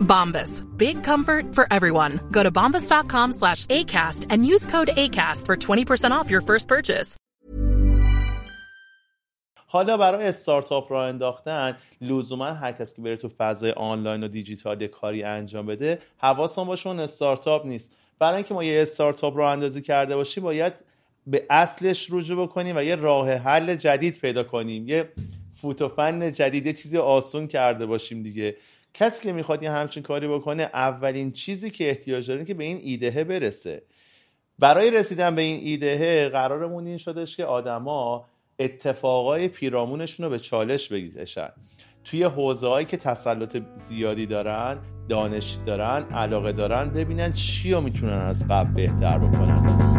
Bombas. Big comfort for everyone. Go to bombas.com slash ACAST and use code ACAST for 20% off your first purchase. حالا برای استارتاپ را انداختن لزوما هر کسی که بره تو فضای آنلاین و دیجیتال کاری انجام بده حواسمون باشه اون استارتاپ نیست برای اینکه ما یه استارتاپ رو اندازی کرده باشیم باید به اصلش رجوع بکنیم و یه راه حل جدید پیدا کنیم یه فوت و فن جدید یه چیزی آسون کرده باشیم دیگه کسی که می‌خواد یه همچین کاری بکنه اولین چیزی که احتیاج داره که به این ایدهه برسه. برای رسیدن به این ایدهه قرارمون این شدش که آدما اتفاقای پیرامونشون رو به چالش بکشن. توی حوزه هایی که تسلط زیادی دارن دانش دارن علاقه دارن ببینن چی رو می‌تونن از قبل بهتر بکنن.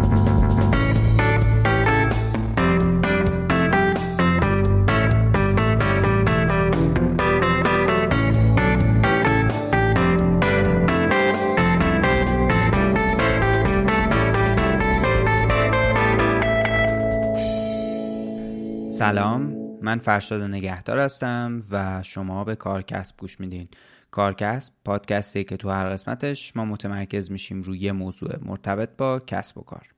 سلام. من فرشاد نگهدار هستم و شما به کارکسب گوش میدین. کارکسب پادکستی که تو هر قسمتش ما متمرکز میشیم روی موضوع مرتبط با کسب و کار.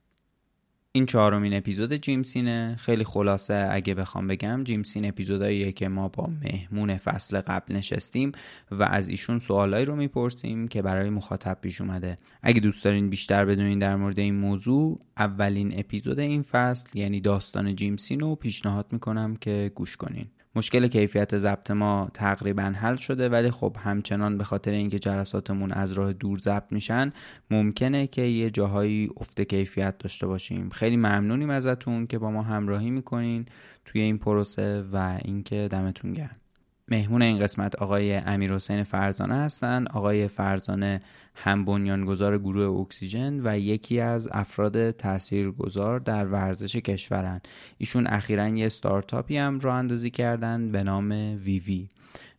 این چهارمین اپیزود جیمسینه خیلی خلاصه اگه بخوام بگم جیمسین اپیزوداییه که ما با مهمون فصل قبل نشستیم و از ایشون سوالایی رو می‌پرسیم که برای مخاطب پیش اومده. اگه دوست دارین بیشتر بدونین در مورد این موضوع اولین اپیزود این فصل یعنی داستان جیمسین رو پیشنهاد می‌کنم که گوش کنین. مشکل کیفیت ضبط ما تقریبا حل شده ولی خب همچنان به خاطر اینکه جلساتمون از راه دور ضبط میشن ممکنه که یه جاهایی افت کیفیت داشته باشیم. خیلی ممنونیم ازتون که با ما همراهی می‌کنین توی این پروسه و اینکه دمتون گرم. مهمون این قسمت آقای امیر حسین فرزانه هستن. آقای فرزانه هم بنیانگذار گروه اکسیژن و یکی از افراد تاثیرگذار در ورزش کشورن ایشون اخیرا یه ستارتاپی هم راه اندازی کردن به نام ویوی وی.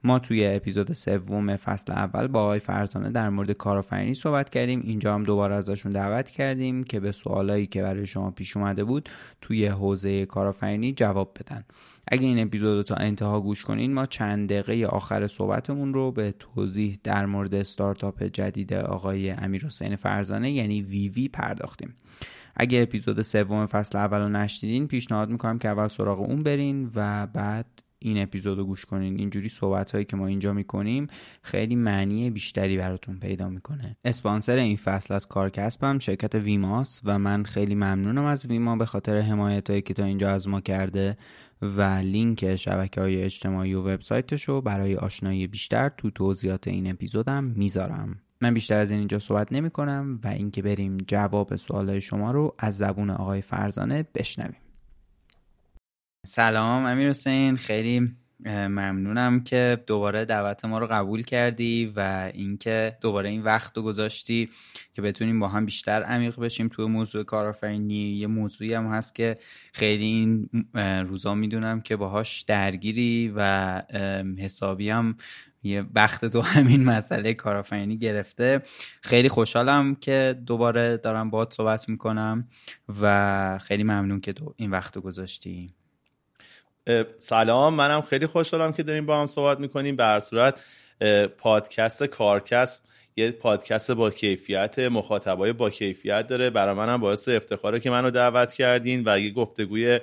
ما توی اپیزود سوم فصل اول با آقای فرزانه در مورد کارآفرینی صحبت کردیم. اینجا هم دوباره ازشون دعوت کردیم که به سوالایی که برای شما پیش اومده بود توی حوزه کارآفرینی جواب بدن. اگه این اپیزود رو تا انتها گوش کنین ما چند دقیقه آخر صحبتمون رو به توضیح در مورد استارتاپ جدید آقای امیر حسین فرزانه یعنی ویوی وی پرداختیم. اگه اپیزود سوم فصل اول رو نشنیدین پیشنهاد می‌کنم که اول سراغ اون برین و بعد این اپیزود رو گوش کنین. اینجوری صحبت هایی که ما اینجا می‌کنیم خیلی معنی بیشتری براتون پیدا می‌کنه. اسپانسر این فصل از کارکسبم شرکت ویماس و من خیلی ممنونم از ویما به خاطر حمایت هایی که تا اینجا از ما کرده و لینک شبکه های اجتماعی و وبسایتش رو برای آشنایی بیشتر تو توضیحات این اپیزودم می‌ذارم. من بیشتر از این اینجا صحبت نمی کنم و اینکه بریم جواب سوالای شما رو از زبون آقای فرزانه بشنویم. سلام امیر حسین. خیلی ممنونم که دوباره دعوت ما رو قبول کردی و اینکه دوباره این وقت رو گذاشتی که بتونیم با هم بیشتر عمیق بشیم توی موضوع کارآفرینی. یه موضوعی هم هست که خیلی این روزا می‌دونم که باهاش درگیری و حسابی هم یه بخت تو همین مسئله کارآفرینی گرفته. خیلی خوشحالم که دوباره دارم باهات صحبت می‌کنم و خیلی ممنون که تو این وقت رو گذاشتی. سلام منم خیلی خوشحالم که داریم با هم صحبت می‌کنیم. به صورت پادکست کارکست یه پادکست با کیفیت مخاطبای با کیفیت داره. برای منم باعث افتخاره که منو دعوت کردین و یه گفتگوی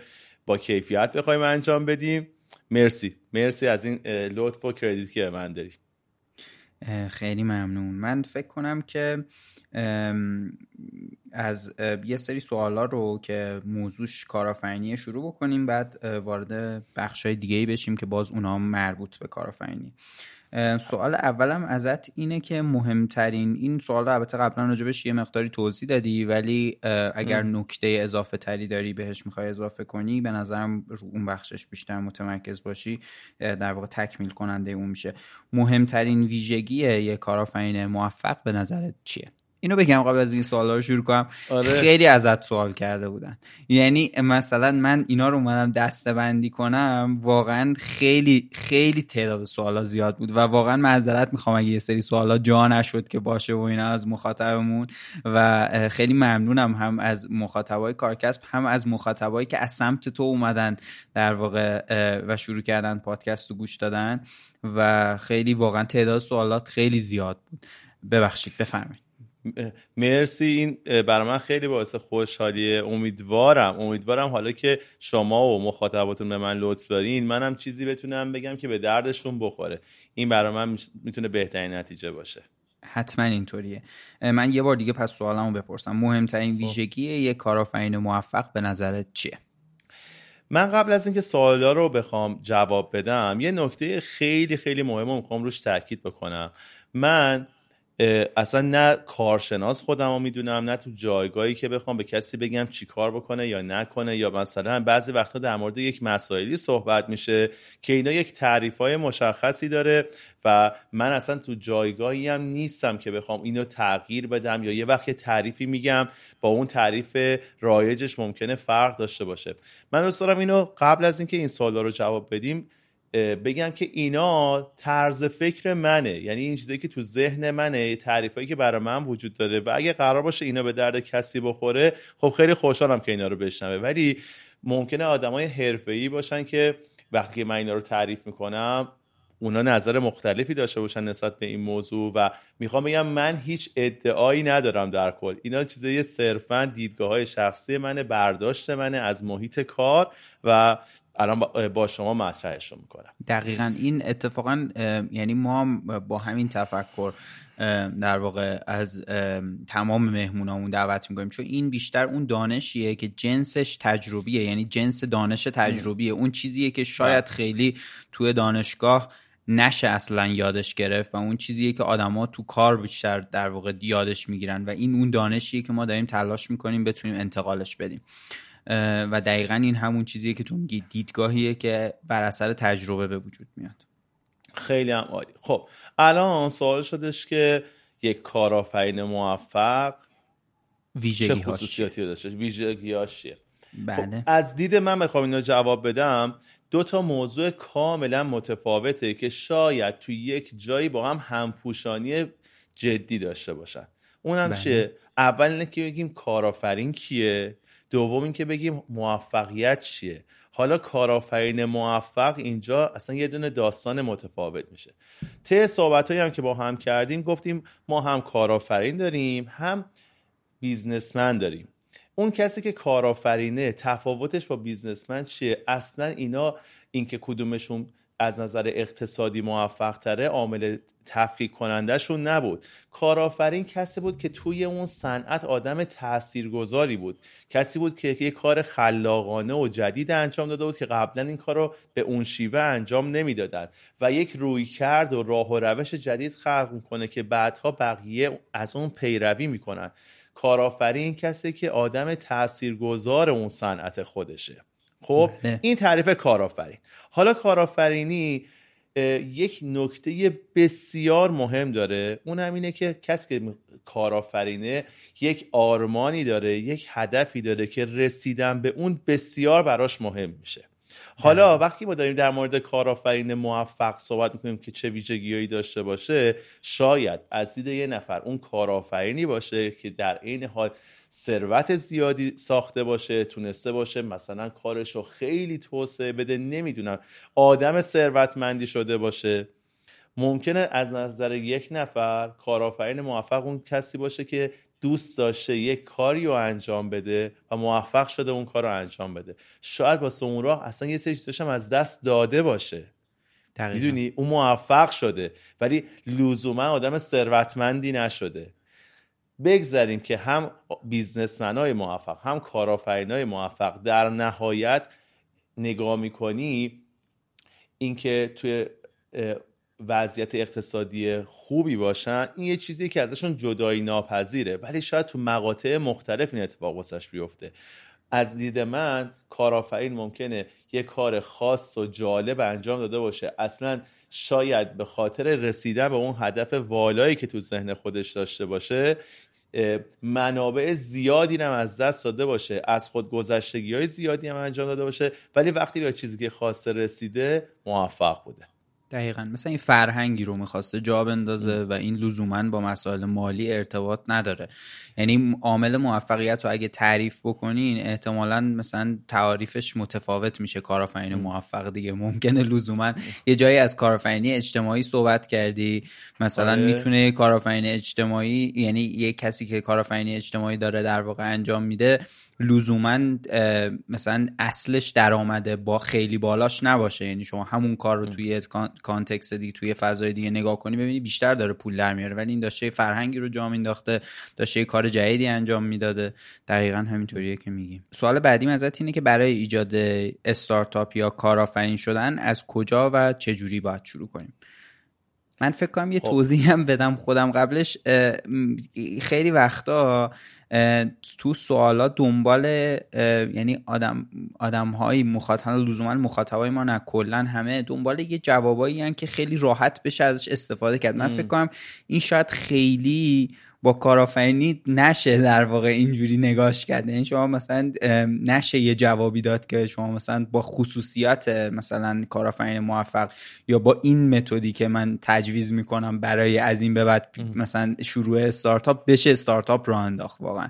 با کیفیت بخوایم انجام بدیم. مرسی. مرسی از این لطف و کردیت که من دارید. خیلی ممنون. من فکر کنم که از یه سری سوالا رو که موضوعش کارآفرینی شروع بکنیم بعد وارد بخشای دیگه ای بشیم که باز اونا مربوط به کارآفرینی. سوال اولم ازت اینه که مهمترین این سوال البته قبلا راجبش یه مقداری توضیح دادی ولی اگر نکته اضافه تری داری بهش می‌خوای اضافه کنی به نظرم رو اون بخشش بیشتر متمرکز باشی در واقع تکمیل کننده اون میشه. مهمترین ویژگی یه کارآفرین موفق به نظرت چیه؟ اینو بگم قبل از این سوالا رو شروع کنم. آره. خیلی ازت سوال کرده بودن. یعنی مثلا من اینا رو اومدم دسته بندی کنم واقعا خیلی خیلی تعداد سوالا زیاد بود و واقعا معذرت می‌خوام اگه یه سری سوالا جا نشد که باشه و اینا از مخاطبمون و خیلی ممنونم هم از مخاطبای کارکسب هم از مخاطبایی که از سمت تو اومدن در واقع و شروع کردن پادکست رو گوش دادن و خیلی واقعا تعداد سوالات خیلی زیاد بود. ببخشید بفرمایید. مرسی. این برای من خیلی باعث خوشحالیه. امیدوارم امیدوارم حالا که شما و مخاطباتون به من لطف دارین منم چیزی بتونم بگم که به دردشون بخوره. این برای من می‌تونه بهترین نتیجه باشه. حتما اینطوریه. من یه بار دیگه پس سوالمو بپرسم. مهمترین خب. ویژگی یک کارآفرین موفق به نظرت چیه؟ من قبل از اینکه سوالا رو بخوام جواب بدم یه نکته خیلی خیلی مهم می‌خوام روش تاکید بکنم. من اصلا نه کارشناس خودم رو می‌دونم نه تو جایگاهی که بخوام به کسی بگم چی کار بکنه یا نکنه یا مثلا بعضی وقتا در مورد یک مسائلی صحبت میشه که اینا یک تعریف های مشخصی داره و من اصلا تو جایگاهی هم نیستم که بخوام اینو تغییر بدم یا یه وقت تعریفی میگم با اون تعریف رایجش ممکنه فرق داشته باشه. من دوست دارم اینو قبل از اینکه این سوالا رو جواب بدیم بگم که اینا طرز فکر منه. یعنی این چیزایی که تو ذهن منه تعریفایی که برای من وجود داره. و اگه قرار باشه اینا به درد کسی بخوره خب خیلی خوشحالم که اینا رو بشنوه. ولی ممکنه آدمای حرفه‌ای باشن که وقتی که من اینا رو تعریف می‌کنم اونا نظر مختلفی داشته باشن نسبت به این موضوع. و می‌خوام بگم من هیچ ادعایی ندارم در کل. اینا چیزای صرفا دیدگاه های شخصی منه برداشت منه از محیط کار. و الان با شما مطرحش رو می‌کنم. دقیقا. این اتفاقا یعنی ما با همین تفکر در واقع از تمام مهمونامون دعوت می‌کنیم. چون این بیشتر اون دانشیه که جنسش تجربیه یعنی جنس دانش تجربیه. اون چیزیه که شاید بله. خیلی توی دانشگاه نشه اصلا یادش گرفت و اون چیزیه که آدما تو کار بیشتر در واقع یادش می‌گیرن. و این اون دانشیه که ما داریم تلاش می‌کنیم بتونیم انتقالش بدیم. و دقیقا این همون چیزیه که تو میگی دیدگاهیه که بر اثر تجربه به وجود میاد. خیلی هم عالی. خب الان سوال شدش که یک کارآفرین موفق ویژگی چه خصوصیاتی داشته؟ ویژگی چیه؟ بله. خب از دید من می‌خوام اینو جواب بدم. دو تا موضوع کاملا متفاوته که شاید تو یک جایی با هم همپوشانی جدی داشته باشن. اونم بله. چیه؟ اول اینه که بگیم کارآفرین کیه؟ دوم اینکه بگیم موفقیت چیه؟ حالا کارآفرین موفق اینجا اصلا یه دونه داستان متفاوت میشه. ته صحبت هم که با هم کردیم گفتیم ما هم کارآفرین داریم هم بیزنسمن داریم. اون کسی که کارآفرینه تفاوتش با بیزنسمن چیه؟ اصلا اینا اینکه کدومشون از نظر اقتصادی موفق تره عامل تفکیک کنندهشون نبود. کارآفرین کسی بود که توی اون صنعت آدم تاثیرگذاری بود. کسی بود که یک کار خلاقانه و جدید انجام داده بود که قبلا این کار رو به اون شیوه انجام نمی‌دادن و یک روی کرد و راه و روش جدید خلق می‌کنه که بعدها بقیه از اون پیروی می‌کنن. کارآفرین کسی که آدم تاثیرگذار اون صنعت خودشه. خب بله. این تعریف کارآفرین. حالا کارآفرینی یک نکته بسیار مهم داره. اون هم اینه که کسی که کارآفرینه یک آرمانی داره یک هدفی داره که رسیدن به اون بسیار براش مهم میشه. حالا وقتی ما داریم در مورد کارآفرین موفق صحبت می‌کنیم که چه ویژگیهایی داشته باشه شاید از دید یه نفر اون کارآفرینی باشه که در عین حال ثروت زیادی ساخته باشه تونسته باشه مثلا کارش رو خیلی توسعه بده نمی‌دونم آدم ثروتمندی شده باشه. ممکنه از نظر یک نفر کارآفرین موفق اون کسی باشه که دوست داشته یک کاری رو انجام بده و موفق شده اون کار رو انجام بده. شاید با اون راه اصلا یه سری چیزاش از دست داده باشه. می‌دونی؟ اون موفق شده. ولی لزوما آدم ثروتمندی نشده. بگذاریم که هم بیزنسمن های موفق هم کارآفرین های موفق در نهایت نگاه می‌کنی اینکه توی وضعیت اقتصادی خوبی باشن این یه چیزی که ازشون جدایی ناپذیره. ولی شاید تو مقاطع مختلف این اتفاق واسش بیفته. از دید من کارآفرین ممکنه یه کار خاص و جالب انجام داده باشه. اصلا شاید به خاطر رسیدن به اون هدف والایی که تو ذهن خودش داشته باشه منابع زیادی هم از دست داده باشه. از خود گذشتگی های زیادی هم انجام داده باشه. ولی وقتی به چیزی که رسیده موفق بوده. دقیقا. مثلا این فرهنگی رو می‌خواسته جا بندازه و این لزوما با مسائل مالی ارتباط نداره. یعنی عامل موفقیت رو اگه تعریف بکنین احتمالا مثلا تعریفش متفاوت میشه. کارآفرین موفق دیگه ممکنه لزوما. یه جایی از کارآفرینی اجتماعی صحبت کردی. مثلا آره. می‌تونه کارآفرین اجتماعی یعنی یه کسی که کارآفرینی اجتماعی داره در واقع انجام میده لزوما مثلا اصلش درآمده با خیلی بالاش نباشه. یعنی شما همون کار رو توی کانتکست دیگه توی فضای دیگه نگاه کنی ببینی بیشتر داره پول در میاره. ولی این داشته فرهنگی رو جا مینداخته داشته کار جدیدی انجام می‌داده. دقیقا همینطوریه که میگیم سوال بعدیم ازت اینه که برای ایجاد استارتاپ یا کارآفرین شدن از کجا و چه جوری باید شروع کنیم؟ من فکر کنم یه خب. توضیح هم بدم خودم قبلش خیلی وقتا تو سوالات دنبال یعنی آدم آدم های مخاطب لزوما مخاطبای ما نه کلا همه دنبال یه جوابایی که خیلی راحت بشه ازش استفاده کرد من فکر کنم این شاید خیلی با کارآفرینی نشه در واقع اینجوری نگاش کرده. این یعنی شما مثلا نشه یه جوابی داد که شما مثلا با خصوصیات مثلا کارآفرین موفق یا با این متدی که من تجویز می‌کنم برای از این به بعد مثلا شروع استارتاپ بشه استارتاپ رو انداخت واقعا.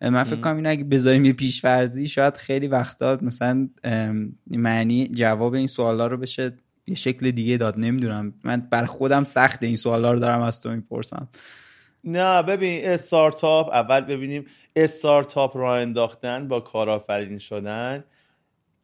من فکر کنم اینو اگه بذاریم یه پیشورزی شاید خیلی وقتا مثلا معنی جواب این سوالا رو بشه یه شکل دیگه داد. نمی‌دونم. من بر خودم سخت این سوالا رو دارم از تو می‌پرسم. نه ببین استارتاپ اول ببینیم استارتاپ را انداختن با کارآفرین شدن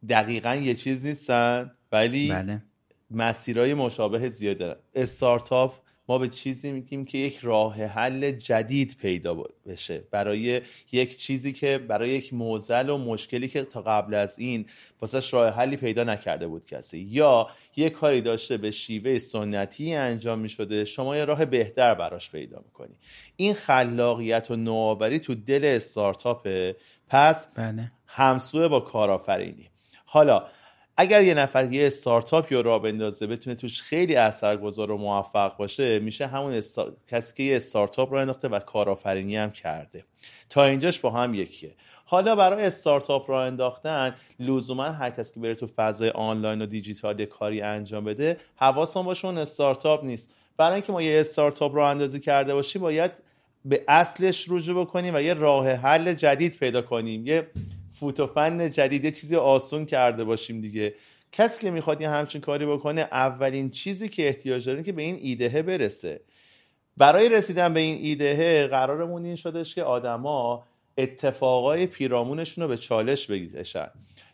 دقیقا یه چیز نیستن ولی بله. مسیرهای مشابه زیاد دارن استارتاپ ما به چیزی میگیم که یک راه حل جدید پیدا بشه. برای یک چیزی که برای یک موزل و مشکلی که تا قبل از این واسه راه حلی پیدا نکرده بود کسی. یا یک کاری داشته به شیوه سنتی انجام می‌شده شما یه راه بهتر براش پیدا می‌کنی. این خلاقیت و نوآوری تو دل استارتاپه. پس بله. همسوه با کارآفرینی. حالا اگر یه نفر یه استارتاپ یا را بندازه بتونه توش خیلی اثرگذار و موفق باشه میشه همون کسی که یه استارتاپ را انداخته و کارآفرینی هم کرده. تا اینجاش با هم یکیه. حالا برای استارتاپ را انداختن لزوما هر کسی که بره تو فضای آنلاین و دیجیتال کاری انجام بده حواسون باشه اون استارتاپ نیست. برای اینکه ما یه استارتاپ را اندازی کرده باشیم باید به اصلش رجوع بکنیم و یه راه حل جدید پیدا کنیم. یه فوتوفن جدید یه چیزی آسون کرده باشیم دیگه. کسی که می‌خواد یه همچین کاری بکنه اولین چیزی که احتیاج داره که به این ایدهه برسه. برای رسیدن به این ایدهه قرارمون این شدش که آدما اتفاقای پیرامونشون رو به چالش بگیرشن.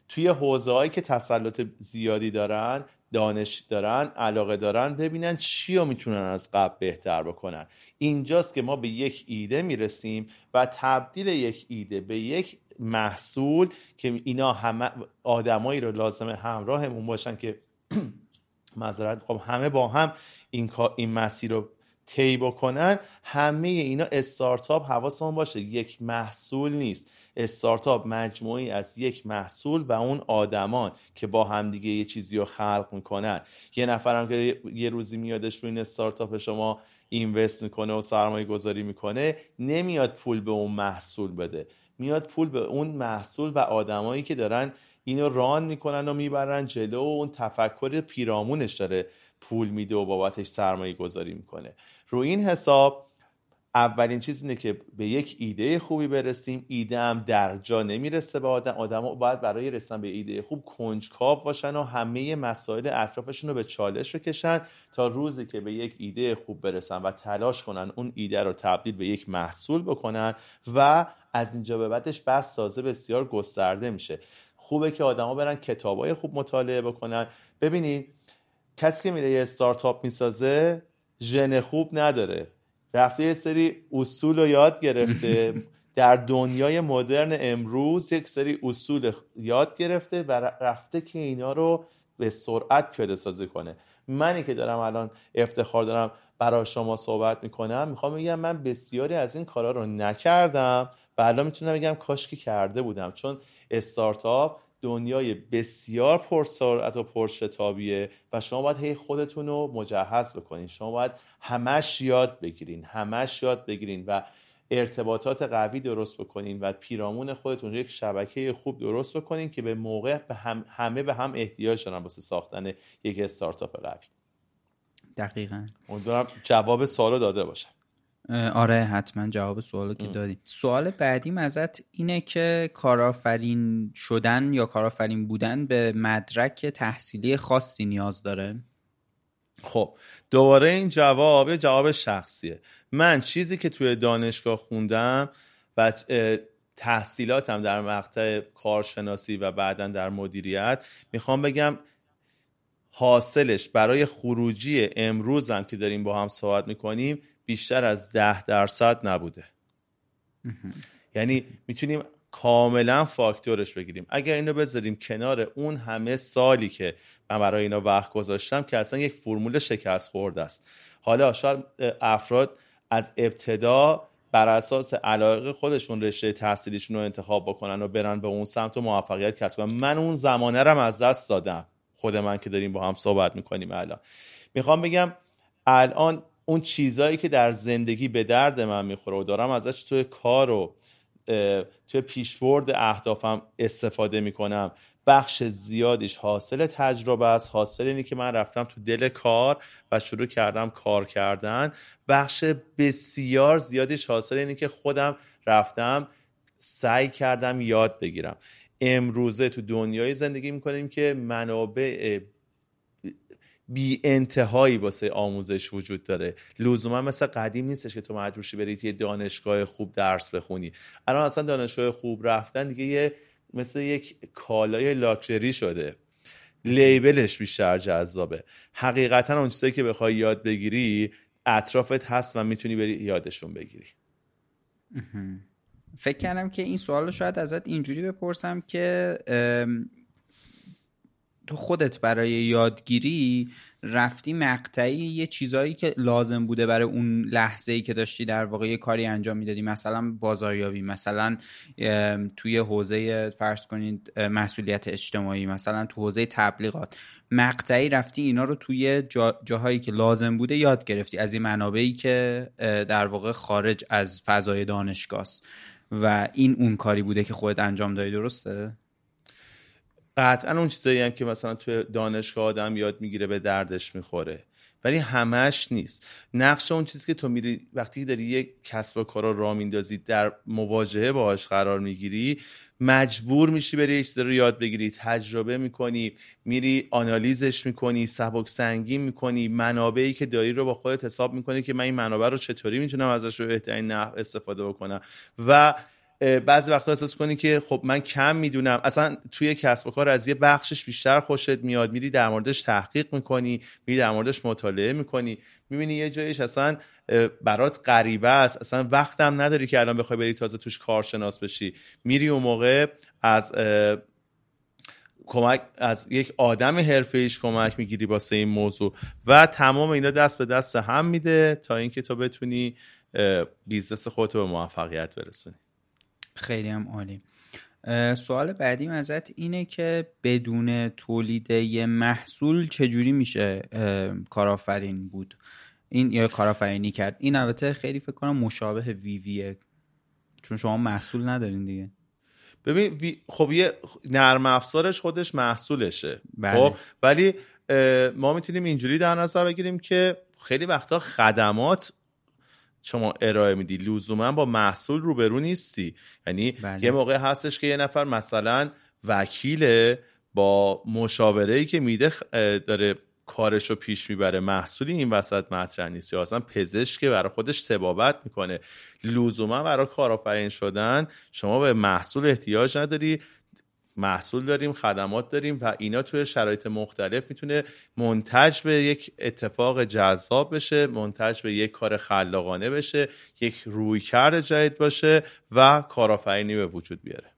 توی حوزه که تسلط زیادی دارن دانش دارن علاقه دارن ببینن چی رو می‌تونن از قبل بهتر بکنن. اینجاست که ما به یک ایده می‌رسیم و تبدیل یک ایده به یک محصول که اینا همه آدمایی رو لازم همراهمون باشن که معذرت خب همه با هم این این مسیر رو طی بکنن همه اینا استارتاپ حواسمون باشه. یک محصول نیست. استارتاپ مجموعی از یک محصول و اون آدمان که با همدیگه یه چیزی رو خلق می‌کنن. یه نفرم که یه روزی میادش رو این استارتاپ شما اینوست می‌کنه و سرمایه گذاری می‌کنه نمیاد پول به اون محصول بده. میاد پول به اون محصول و آدمایی که دارن اینو ران می‌کنن و می‌برن جلو و اون تفکر پیرامونش داره پول میده و بابتش سرمایه گذاری می‌کنه. رو این حساب اولین چیز اینه که به یک ایده خوبی برسیم. ایده هم در جا نمی‌رسه به آدم. آدم باید برای رسیدن به ایده خوب کنجکاو باشن و همه مسائل اطرافشون رو به چالش بکشن تا روزی که به یک ایده خوب برسن و تلاش کنن اون ایده رو تبدیل به یک محصول بکنن و از اینجا به بعدش بس سازه بسیار گسترده میشه. خوبه که آدما برن کتابای خوب مطالعه بکنن. ببینید کسی که میره یه استارتاپ می‌سازه ژن خوب نداره. رفته یه سری اصول رو یاد گرفته. در دنیای مدرن امروز یک سری اصول یاد گرفته و رفته که اینا رو به سرعت پیاده سازی کنه. منی که دارم الان افتخار دارم برای شما صحبت می‌کنم می‌خوام بگم من بسیاری از این کارا رو نکردم و الان می‌تونم بگم کاش که کرده بودم. چون استارتاپ دنیای بسیار پرسرعت و پرشتابیه و شما باید هی خودتون رو مجهز بکنین. شما باید همش یاد بگیرین همش یاد بگیرین و ارتباطات قوی درست بکنین و پیرامون خودتون یک شبکه خوب درست بکنین که به موقع به هم همه به هم احتیاج دارن واسه ساختن یک استارتاپ قوی. دقیقا. امیدوارم جواب سوالو داده باشم آره حتما جواب سوالو که دادی. سوال بعدیم ازت اینه که کارآفرین شدن یا کارآفرین بودن به مدرک تحصیلی خاصی نیاز داره؟ خب دوباره این جواب یه جواب شخصیه. من چیزی که توی دانشگاه خوندم و تحصیلاتم در مقطع کارشناسی و بعدا در مدیریت می‌خوام بگم حاصلش برای خروجی امروزم که داریم با هم صحبت می‌کنیم بیشتر از ده درصد نبوده. یعنی می‌تونیم کاملا فاکتورش بگیریم. اگر اینو بذاریم کنار اون همه سالی که من برای اینا وقت گذاشتم که اصلا یک فرمول شکست خورده است. حالا شاید افراد از ابتدا بر اساس علاقه خودشون رشته تحصیلیشون رو انتخاب بکنن و برن به اون سمت و موفقیت کسب کنن. من اون زمانه رو از دست دادم. خود من که داریم با هم صحبت می‌کنیم الان. می‌خوام بگم الان اون چیزایی که در زندگی به درد من می‌خوره و دارم ازش توی کار و توی پیشبرد اهدافم استفاده می‌کنم. بخش زیادیش حاصل تجربه است. حاصل اینی که من رفتم تو دل کار و شروع کردم کار کردن. بخش بسیار زیادیش حاصل اینی که خودم رفتم سعی کردم یاد بگیرم. امروزه تو دنیای زندگی می‌کنیم که منابع بی انتهایی واسه آموزش وجود داره. لزوما مثل قدیم نیستش که تو مجبورشی برید یه دانشگاه خوب درس بخونی. الان اصلا دانشگاه خوب رفتن دیگه یه مثل یک کالای لاکچری شده. لیبلش بیشتر جذابه. حقیقتا اون چیزایی که بخوای یاد بگیری اطرافت هست و می‌تونی بری یادشون بگیری. فکر کردم که این سوال رو شاید ازت اینجوری بپرسم که تو خودت برای یادگیری رفتی مقطعی یه چیزایی که لازم بوده برای اون لحظه ای که داشتی در واقع یه کاری انجام می‌دادی. مثلا بازاریابی مثلا توی حوزه فرض کنید مسئولیت اجتماعی مثلا تو حوزه تبلیغات. مقطعی رفتی اینا رو توی جاهایی که لازم بوده یاد گرفتی. از این منابعی که در واقع خارج از فضای دانشگاه و این اون کاری بوده که خودت انجام دادی. درسته؟ قطعا اون چیزایی هم که مثلا توی دانشگاه آدم یاد می‌گیره به دردش می‌خوره. ولی همش نیست. نقش اون چیزی که تو میری وقتی داری یک کسب و کار را میندازی در مواجهه باهاش قرار می‌گیری مجبور میشی بری یه رو یاد بگیری تجربه می‌کنی میری آنالیزش می‌کنی سبک سنگین می‌کنی منابعی که داری رو با خودت حساب می‌کنی که من این منابع رو چطوری می‌تونم ازش رو بهترین نحو استفاده بکنم. و بعضی وقتا احساس کنی که خب من کم می‌دونم. اصلا توی کسب و کار از یه بخشش بیشتر خوشت میاد. میری در موردش تحقیق می‌کنی میری در موردش مطالعه می‌کنی. می‌بینی یه جایش اصلا برات غریبه است. اصلا وقتم نداری که الان بخوای بری تازه توش کارشناس بشی. میری اون موقع از کمک از یک آدم حرفه کمک می‌گیری واسه این موضوع. و تمام اینا دست به دست هم میده تا اینکه تو بتونی business خودتو به موفقیت برسونی. خیلی هم عالی سوال بعدی ازت اینه که بدون تولید یه محصول چجوری میشه کارآفرین بود؟ این یا کارآفرینی کرد؟ این البته خیلی فکر کنم مشابه ویویه. چون شما محصول ندارین دیگه. ببین خب یه نرم افزارش خودش محصولشه. بله. خب ولی ما می‌تونیم اینجوری در نظر بگیریم که خیلی وقتا خدمات شما ارائه میدی. لزوما با محصول روبرو نیستی. یعنی بله. یه موقع هستش که یه نفر مثلا وکیل با مشاوره ای که میده داره کارش رو پیش می‌بره. محصولی این وسط مطرح نیست. یا اصلا پزشک برای خودش تبابت می‌کنه. لزوما برای کارآفرین شدن شما به محصول احتیاج نداری. محصول داریم خدمات داریم و اینا توی شرایط مختلف می‌تونه منتج به یک اتفاق جذاب بشه منتج به یک کار خلاقانه بشه یک رویکرد جدید باشه و کارآفرینی به وجود بیاره.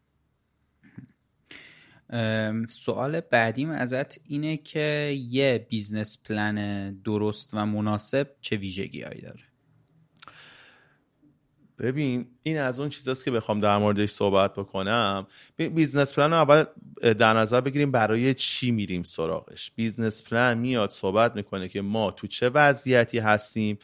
سوال بعدیم ازت اینه که یه business plan درست و مناسب چه ویژگی هایی داره؟ ببین این از اون چیزاست که بخوام در موردش صحبت بکنم. business plan رو اول در نظر بگیریم برای چی میریم سراغش. business plan میاد صحبت می‌کنه که ما تو چه وضعیتی هستیم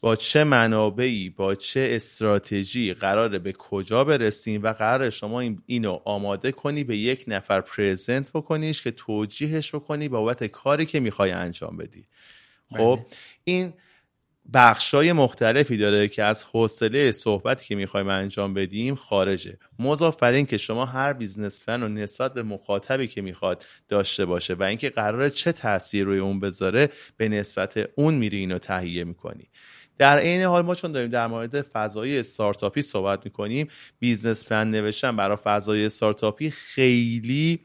با چه منابعی با چه استراتژی قراره به کجا برسیم و قرار شما اینو آماده کنی به یک نفر present بکنیش که توجیهش بکنی بابت کاری که می‌خوای انجام بدی. خب بله. این بخشای مختلفی داره که از حوصله صحبتی که می‌خوایم انجام بدیم خارجه. مضاف بر این که شما هر business plan رو نسبت به مخاطبی که می‌خواد داشته باشه و اینکه قراره چه تاثیر روی اون بذاره به نسبت اون میری اینو تهیه می‌کنی. در عین حال ما چون داریم در مورد فضای استارتاپی صحبت می‌کنیم business plan نوشتن برای فضای استارتاپی خیلی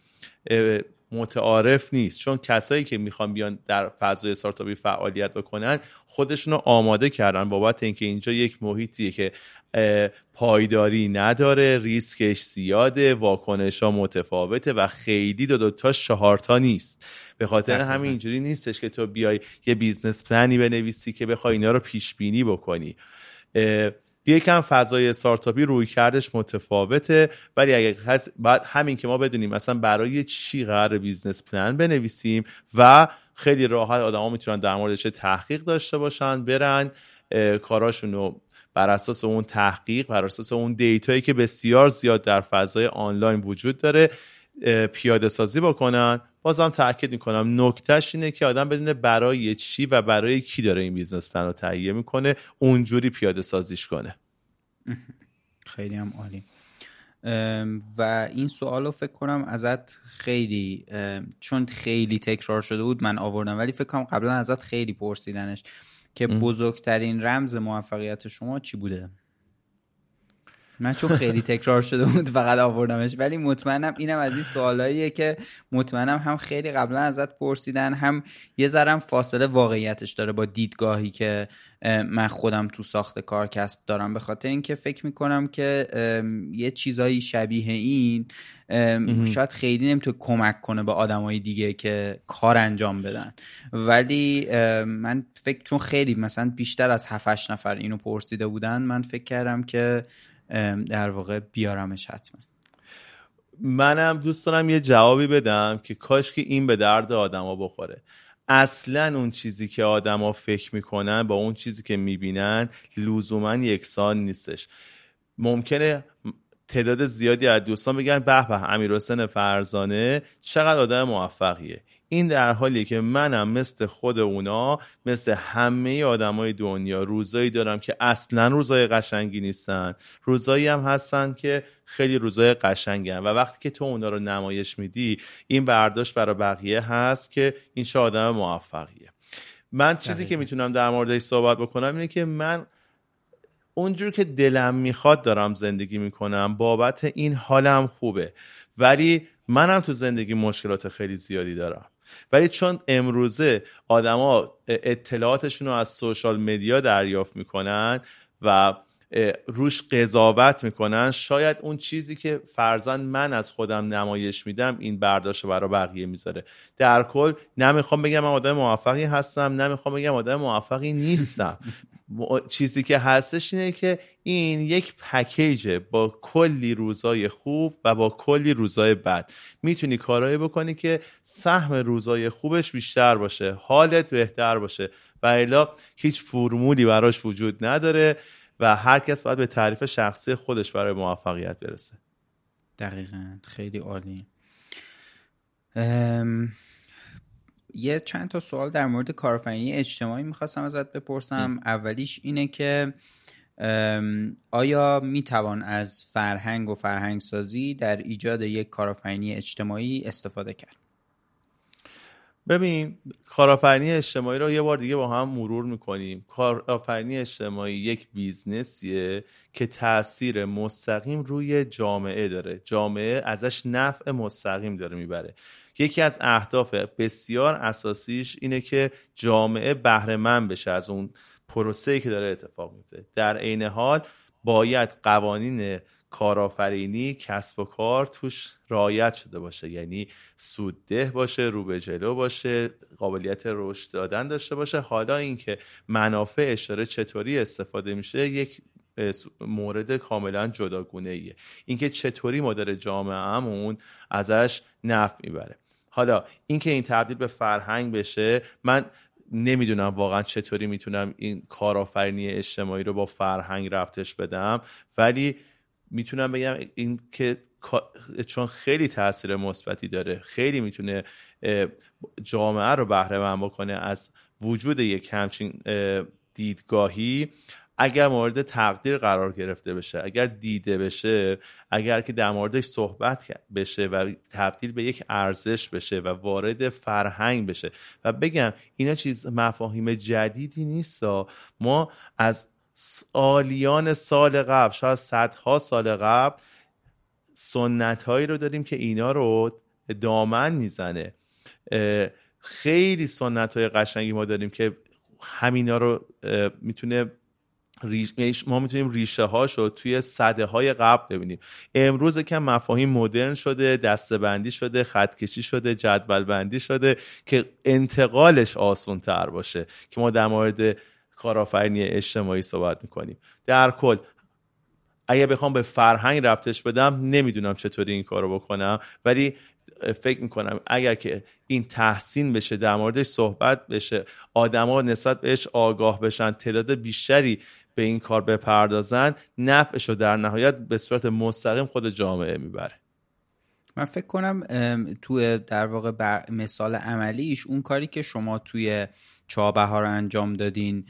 متعارف نیست. چون کسایی که می‌خوان بیان در فضای استارتاپی فعالیت بکنن خودشون رو آماده کردن بابت اینکه اینجا یک محیطیه که پایداری نداره ریسکش زیاده واکنش ها متفاوته و خیلی دو دو تا چهار تا نیست. به خاطر همین اینجوری نیستش که تو بیای یه business plan ی بنویسی که بخوای اینا رو پیش بینی بکنی یکم فضای استارتاپی رویکردش متفاوته ولی اگر هست بعد همین که ما بدونیم مثلا برای چی قراره business plan بنویسیم و خیلی راحت آدما می‌تونن در موردش تحقیق داشته باشن برن کاراشون رو بر اساس اون تحقیق بر اساس اون data یی که بسیار زیاد در فضای آنلاین وجود داره پیاده سازی بکنن. بازم تاکید می‌کنم. نکتهش اینه که آدم بدونه برای چی و برای کی داره این business plan رو تهیه می‌کنه اونجوری پیاده سازیش کنه. خیلی هم عالی. و این سوال رو فکر کنم ازت خیلی چون خیلی تکرار شده بود من آوردم ولی فکر کنم قبلا ازت خیلی پرسیدنش که بزرگترین رمز موفقیت شما چی بوده؟ من چون خیلی تکرار شده بود فقط آوردمش ولی مطمئنم اینم از این سوالاییه که مطمئنم هم خیلی قبلا ازت پرسیدن هم یه ذرم فاصله واقعیتش داره با دیدگاهی که من خودم تو ساخت کار کسب دارم. به خاطر اینکه فکر می‌کنم که یه چیزایی شبیه این شاید خیلی نمی‌تونه کمک کنه به آدمای دیگه که کار انجام بدن. ولی من فکر چون خیلی مثلا بیشتر از 7 نفر اینو پرسیده بودن من فکر کردم که در واقع بیارمش حتما. منم دوست دارم یه جوابی بدم که کاش که این به درد آدما بخوره. اصلا اون چیزی که آدما فکر می‌کنن با اون چیزی که می‌بینن لزوما یکسان نیستش. ممکنه تعداد زیادی از دوستان بگن به به امیر فرزانه چقدر آدم موفقیه. این در حالی که منم مثل خود اونا مثل همه آدمای دنیا روزایی دارم که اصلا روزای قشنگی نیستن. روزایی هم هستن که خیلی روزای قشنگی و وقتی که تو اونا رو نمایش میدی این برداشت برای بقیه هست که این چه آدم موفقیه. من چیزی که می‌تونم در موردش صحبت بکنم اینه که من اونجور که دلم می‌خواد دارم زندگی می‌کنم. بابت این حالم خوبه. ولی منم تو زندگی مشکلات خیلی زیادی دارم. ولی چون امروزه آدما اطلاعاتشون رو از سوشال مدیا دریافت می‌کنن و روش قضاوت می‌کنن شاید اون چیزی که فرزن من از خودم نمایش میدم این برداشت رو برای بقیه می‌ذاره. در کل نمی‌خوام بگم من آدم موفقی هستم نمی‌خوام بگم آدم موفقی نیستم. چیزی که هستش اینه که این یک پکیجه با کلی روزای خوب و با کلی روزای بد. می‌تونی کارهایی بکنی که سهم روزای خوبش بیشتر باشه حالت بهتر باشه و الا هیچ فرمولی براش وجود نداره و هر کس باید به تعریف شخصی خودش برای موفقیت برسه. دقیقا. خیلی عالی. یه چند تا سوال در مورد کارآفرینی اجتماعی می‌خواستم ازت بپرسم. اولیش اینه که آیا می‌توان از فرهنگ و فرهنگ سازی در ایجاد یک کارآفرینی اجتماعی استفاده کرد؟ ببین کارآفرینی اجتماعی رو یه بار دیگه با هم مرور می‌کنیم. کارآفرینی اجتماعی یک بیزنسیه که تاثیر مستقیم روی جامعه داره. جامعه ازش نفع مستقیم داره می‌بره. یکی از اهداف بسیار اساسیش اینه که جامعه بهره بشه از اون پروسه‌ای که داره اتفاق میفته در عین حال باید قوانین کارآفرینی کسب و کار توش رعایت شده باشه. یعنی سودده باشه رو به جلو باشه قابلیت رشد دادن داشته باشه. حالا اینکه منافع اشاره چطوری استفاده میشه یک مورد کاملا جداگونه ایه اینکه چطوری مدل جامعهمون ازش نفع می‌بره. حالا اینکه این تبدیل به فرهنگ بشه من نمی‌دونم واقعا چطوری می‌تونم این کارآفرینی اجتماعی رو با فرهنگ ربطش بدم ولی می‌تونم بگم این که چون خیلی تاثیر مثبتی داره خیلی می‌تونه جامعه رو بهره من بکنه از وجود یک همچین دیدگاهی. اگر مورد تقدیر قرار گرفته بشه اگر دیده بشه اگر که در موردش صحبت بشه و تبدیل به یک ارزش بشه و وارد فرهنگ بشه و بگم اینا چیز مفاهیم جدیدی نیست ما از سالیان سال قبل شاید صدها سال قبل سنت هایی رو داریم که اینا رو دامن می‌زنه. خیلی سنت های قشنگی ما داریم که همینا رو می‌تونه یعنی ما می‌تونیم ریشه هاشو توی صده های قبل ببینیم. امروز که مفاهیم مدرن شده دسته بندی شده خطکشی شده جدول بندی شده که انتقالش آسون تر باشه که ما در مورد کارآفرینی اجتماعی صحبت می‌کنیم. در کل اگه بخوام به فرهنگ ربطش بدم نمی‌دونم چطوری این کارو بکنم ولی فکر می‌کنم اگر که این تحسین بشه در موردش صحبت بشه آدما نسبت بهش آگاه بشن تعداد بیشتری به این کار بپردازن نفعش رو در نهایت به صورت مستقیم خود جامعه می‌بره. من فکر کنم توی در واقع مثال عملیش اون کاری که شما توی چابهار انجام دادین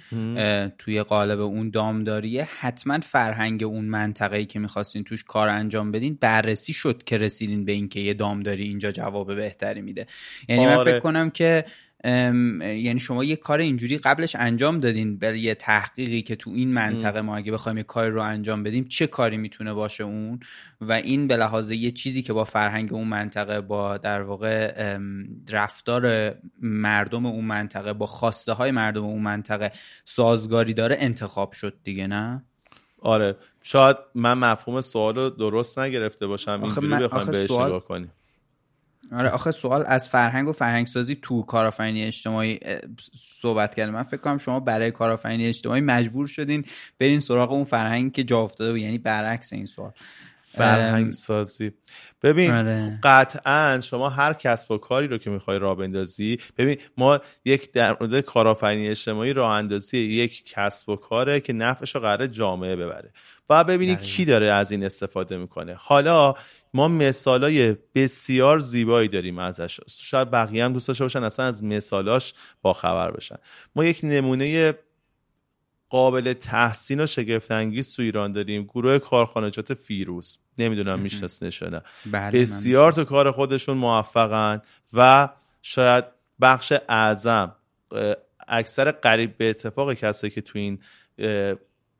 توی قالب اون دامداریه حتما فرهنگ اون منطقه‌ای که می‌خواستین توش کار انجام بدین بررسی شد که رسیدین به اینکه یه دامداری اینجا جواب بهتری میده. یعنی من فکر آره. کنم که یعنی شما یه کار اینجوری قبلش انجام دادین به یه تحقیقی که تو این منطقه ما اگه بخوایم یه کاری رو انجام بدیم چه کاری می‌تونه باشه اون؟ و این به لحاظ یه چیزی که با فرهنگ اون منطقه با در واقع رفتار مردم اون منطقه با خواسته های مردم اون منطقه سازگاری داره انتخاب شد دیگه نه؟ آره. شاید من مفهوم سوال رو درست نگرفته باشم اینجوری بخوایم بهش نگاه کنیم. آره آخه سوال از فرهنگ و فرهنگ سازی تو کارآفرینی اجتماعی صحبت کرده من فکر کنم شما برای کارآفرینی اجتماعی مجبور شدین برین سراغ اون فرهنگ که جا افتاده بود یعنی برعکس این سوال. فرهنگ سازی ببین آره. قطعا شما هر کسب و کاری رو که می‌خوای راه بندازی ببین ما یک در مورد کارآفرینی اجتماعی راه اندازی یک کسب و کاره که نفعش رو قرار جامعه ببره. و ببینی کی داره از این استفاده می‌کنه. حالا ما مثالای بسیار زیبایی داریم ازش. شاید بقیه هم دوست داشته باشن اصلا از مثالاش با خبر بشن. ما یک نمونه قابل تحسین و شگفت انگیز تو ایران داریم گروه کارخانجات فیروز. نمی‌دونم میشناسنش نه. بله، بسیار تو کار خودشون موفقن و شاید بخش اعظم اکثر قریب به اتفاق کسایی که تو این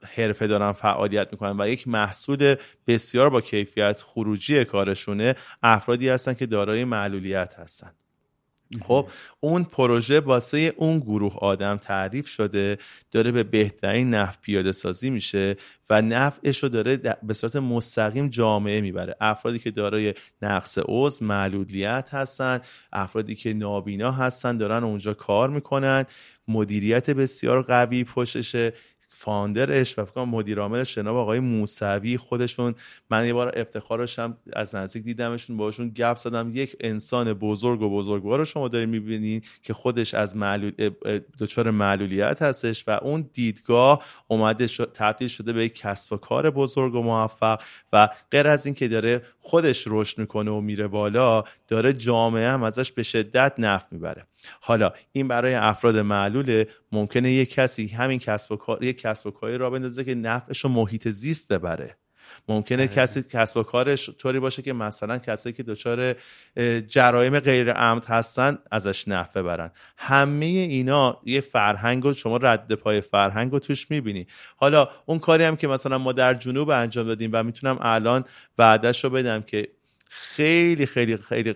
حرفه دارن فعالیت می‌کنن و یک محصول بسیار با کیفیت خروجی کارشونه افرادی هستن که دارای معلولیت هستن. خب اون پروژه واسه اون گروه آدم تعریف شده داره به بهترین نفع پیاده سازی میشه و نفعش رو داره به صورت مستقیم جامعه می‌بره. افرادی که دارای نقص عضو معلولیت هستن افرادی که نابینا هستن دارن اونجا کار می‌کنن. مدیریت بسیار قوی پشتشه. فاندرش و فکر مدیر عاملش جناب آقای موسوی خودشون. من یه بار افتخارش هم از نزدیک دیدمشون باشون گپ زدم. یک انسان بزرگ و بزرگوار رو شما دارید می‌بینید که خودش از معلول دچار معلولیت هستش و اون دیدگاه اومده تبدیل شده به یک کسب و کار بزرگ و موفق و غیر از اینکه داره خودش رشد می‌کنه و میره بالا داره جامعه هم ازش به شدت نفع می‌بره. حالا این برای افراد معلوله ممکنه یک کسی همین کسب و کار یک کسب و کاری را بندازه که نفعش رو محیط زیست ببره. ممکنه آره. کسی کسب و کارش طوری باشه که مثلا کسایی که دچار جرایم غیر عمد هستن ازش نفع برن همه اینا یه فرهنگ و شما رد پای فرهنگ رو توش می‌بینی. حالا اون کاری هم که مثلا ما در جنوب انجام دادیم و می‌تونم الان وعدش رو بدم که خیلی خیلی خیلی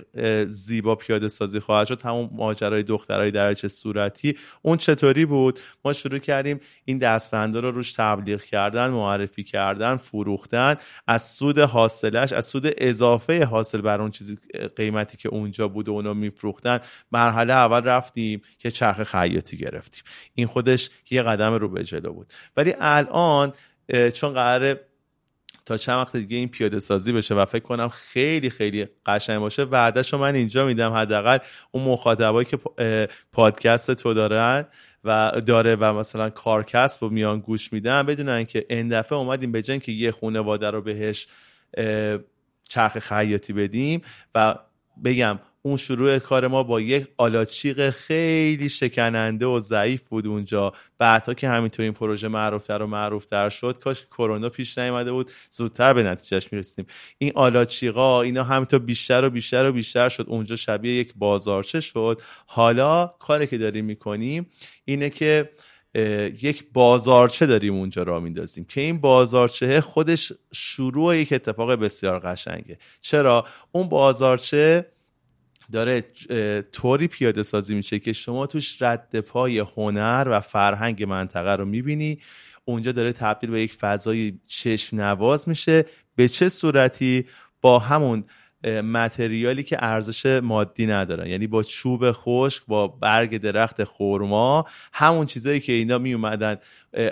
زیبا پیاده سازی خواهد شد. همون ماجرای دخترای درجه صورتی. اون چطوری بود؟ ما شروع کردیم این دستبنده رو روش تبلیغ کردن معرفی کردن فروختن. از سود حاصلش از سود اضافه حاصل بر اون چیزی قیمتی که اونجا بود و اونو میفروختن مرحله اول رفتیم که چرخ خیاطی گرفتیم. این خودش یه قدم رو به جلو بود. ولی الان چون قراره تا چند وقت دیگه این پیاده سازی بشه و فکر کنم خیلی خیلی قشنگ باشه. بعدش من اینجا میدم حداقل اون مخاطبایی که پادکست تو دارن و داره و مثلا کارکسب و میان گوش میدن بدونن که این دفعه اومدیم به که یه خانواده رو بهش چرخ خیاطی بدیم و بگم اون شروع کار ما با یک آلاچیق خیلی شکننده و ضعیف بود اونجا. بعدها که همینطور این پروژه معروفتر و معروفتر شد کاش کرونا پیش نیامده بود. زودتر به نتیجهش می‌رسیم این آلاچیقا اینا همینطور بیشتر و بیشتر و بیشتر شد. اونجا شبیه یک بازارچه شد. حالا کاری که داریم می‌کنیم اینه که یک بازارچه داریم اونجا را میندازیم که این بازارچه خودش شروع یک اتفاق بسیار قشنگه. چرا؟ اون بازارچه داره طوری پیاده سازی میشه که شما توش رد پای هنر و فرهنگ منطقه رو می‌بینی. اونجا داره تبدیل به یک فضای چشم نواز میشه. به چه صورتی؟ با همون متریالی که ارزش مادی ندارن. یعنی با چوب خشک با برگ درخت خورما همون چیزایی که اینا می اومدن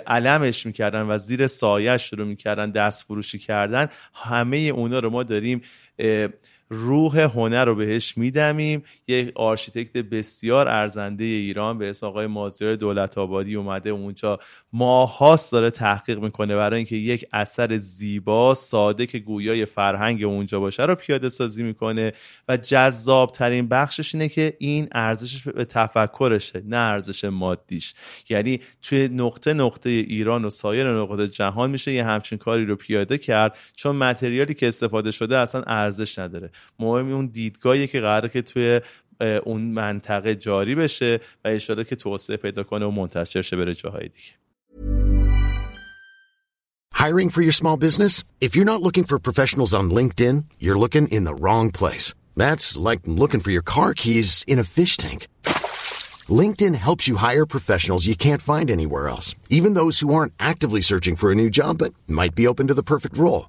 علمش می‌کردن و زیر سایش شروع می‌کردن دست فروشی کردن. همه اونا رو ما داریم روح هنر رو بهش میدمیم. یک architect بسیار ارزنده ایران. به اسم آقای مازیار دولت آبادی اومده اونجا. ماهاست داره تحقیق می‌کنه. برای اینکه یک اثر زیبا ساده که گویای فرهنگ اونجا باشه رو پیاده سازی می‌کنه. و جذاب ترین بخشش اینه که این ارزشش به تفکرشه نه ارزش مادیش. یعنی توی نقطه نقطه ایران و سایر نقطه جهان میشه یه همچین کاری رو پیاده کرد. چون متریالی که استفاده شده اصلا ارزش نداره. مهم اون دیدگاهی که قراره که توی اون منطقه جاری بشه و اشاره که توسعه پیدا کنه و منتشر شه بره جاهای دیگه Hiring for your small business? If you're not looking for professionals on LinkedIn, you're looking in the wrong place. That's like looking for your car keys in a fish tank. LinkedIn helps you hire professionals you can't find anywhere else, even those who aren't actively searching for a new job but might be open to the perfect role.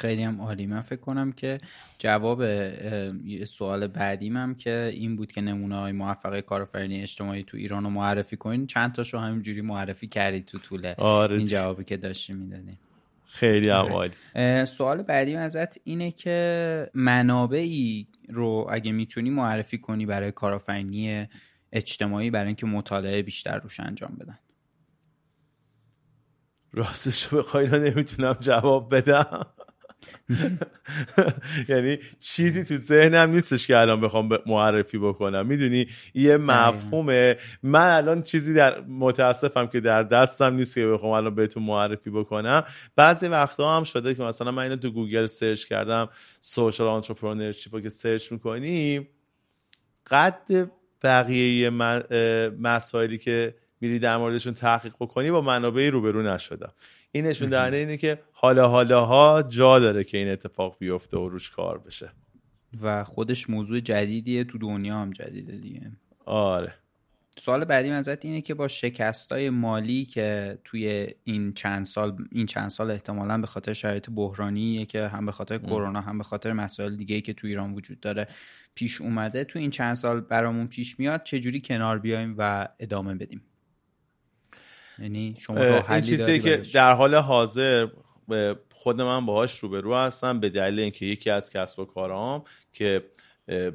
خیلی هم عالی. من فکر کنم که جواب سوال بعدیم هم که این بود که نمونه های موفق کارآفرینی اجتماعی تو ایران رو معرفی کنین. چند تاشو همینجوری معرفی کردید تو طول آره. این جوابی که داشتی می‌دادین. خیلی هم عالی. سوال بعدی ازت اینه که منابعی رو اگه می‌تونی معرفی کنی برای کارآفرینی اجتماعی برای اینکه مطالعه بیشتر روش انجام بدن. راستش بخوای نمی‌تونم جواب بدم. یعنی چیزی تو ذهنم نیستش که الان بخوام معرفی بکنم. می‌دونی؟ یه مفهومه. من الان چیزی در متاسفم که در دستم نیست که بخوام الان بهتون معرفی بکنم. بعضی وقتا هم شده که مثلا من اینو تو گوگل search کردم. social entrepreneurship که search می‌کنیم قد بقیه مسائلی که میری در موردشون تحقیق بکنی با منابعی روبرو نشدم. این نشون دهنده اینه که حالا حالا ها جا داره که این اتفاق بیفته و روش کار بشه. و خودش موضوع جدیدیه تو دنیا هم جدیده دیگه. آره. سوال بعدی من ازت اینه که با شکستای مالی که توی این چند سال این چند سال احتمالا به خاطر شرایط بحرانیه که هم به خاطر کرونا هم به خاطر مسائل دیگه که تو ایران وجود داره پیش اومده تو این چند سال برامون پیش میاد چجوری کنار بیایم و ادامه بدیم؟ یعنی شما این چیزی که در حال حاضر خود من باهاش روبرو هستم به دلیل اینکه یکی از کسب و کارام که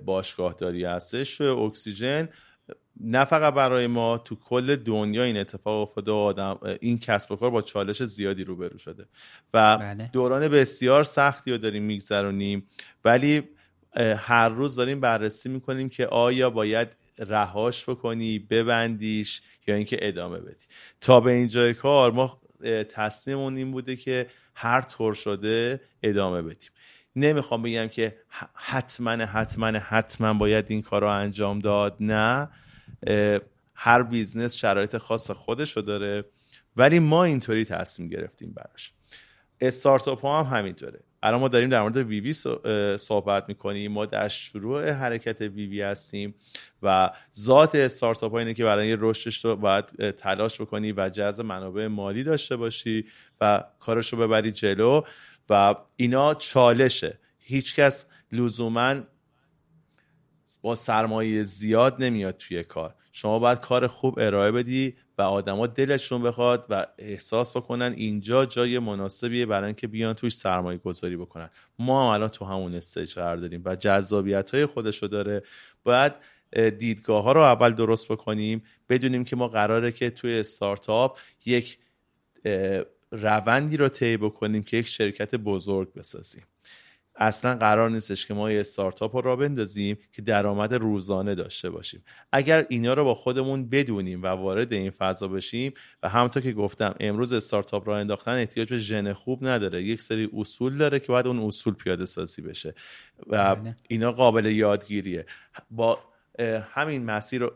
باشگاهداری هستش اکسیژن نه فقط برای ما تو کل دنیا این اتفاق افتاده و آدم این کسب و کار با چالش زیادی روبرو شده و بله. دوران بسیار سختی رو داریم میگذرونیم ولی هر روز داریم بررسی می‌کنیم که آیا باید رهاش بکنی ببندیش یا اینکه ادامه بدی. تا به اینجای کار ما تصمیممون این بوده که هر طور شده ادامه بدیم. نمی‌خوام بگم که حتما حتما حتما باید این کار رو انجام داد نه. هر business شرایط خاص خودشو داره ولی ما اینطوری تصمیم گرفتیم براش. استارتاپ ها هم همینطوره. الان ما داریم در مورد وی وی صحبت می‌کنیم. ما در شروع حرکت وی وی هستیم و ذات استارتاپ ها اینه که برای رشدش تو باید تلاش بکنی و جذب منابع مالی داشته باشی و کارش رو ببری جلو و اینا چالشه. هیچکس لزوما با سرمایه زیاد نمیاد توی کار. شما باید کار خوب ارائه بدی و آدما دلشون بخواد و احساس بکنن اینجا جای مناسبیه برای اینکه بیان توش سرمایه گذاری بکنن. ما هم الان تو همون استیج قرار داریم و جذابیت های خودشو داره. باید دیدگاه ها رو اول درست بکنیم بدونیم که ما قراره که توی استارتاپ یک روندی رو طی بکنیم که یک شرکت بزرگ بسازیم. اصلا قرار نیستش که ما یه استارتاپ رو را بندازیم که درآمد روزانه داشته باشیم. اگر اینا رو با خودمون بدونیم و وارد این فضا بشیم و همونطور که گفتم امروز استارتاپ را انداختن احتیاج به ژن خوب نداره. یک سری اصول داره که باید اون اصول پیاده سازی بشه. و بله. اینا قابل یادگیریه. با همین مسیر رو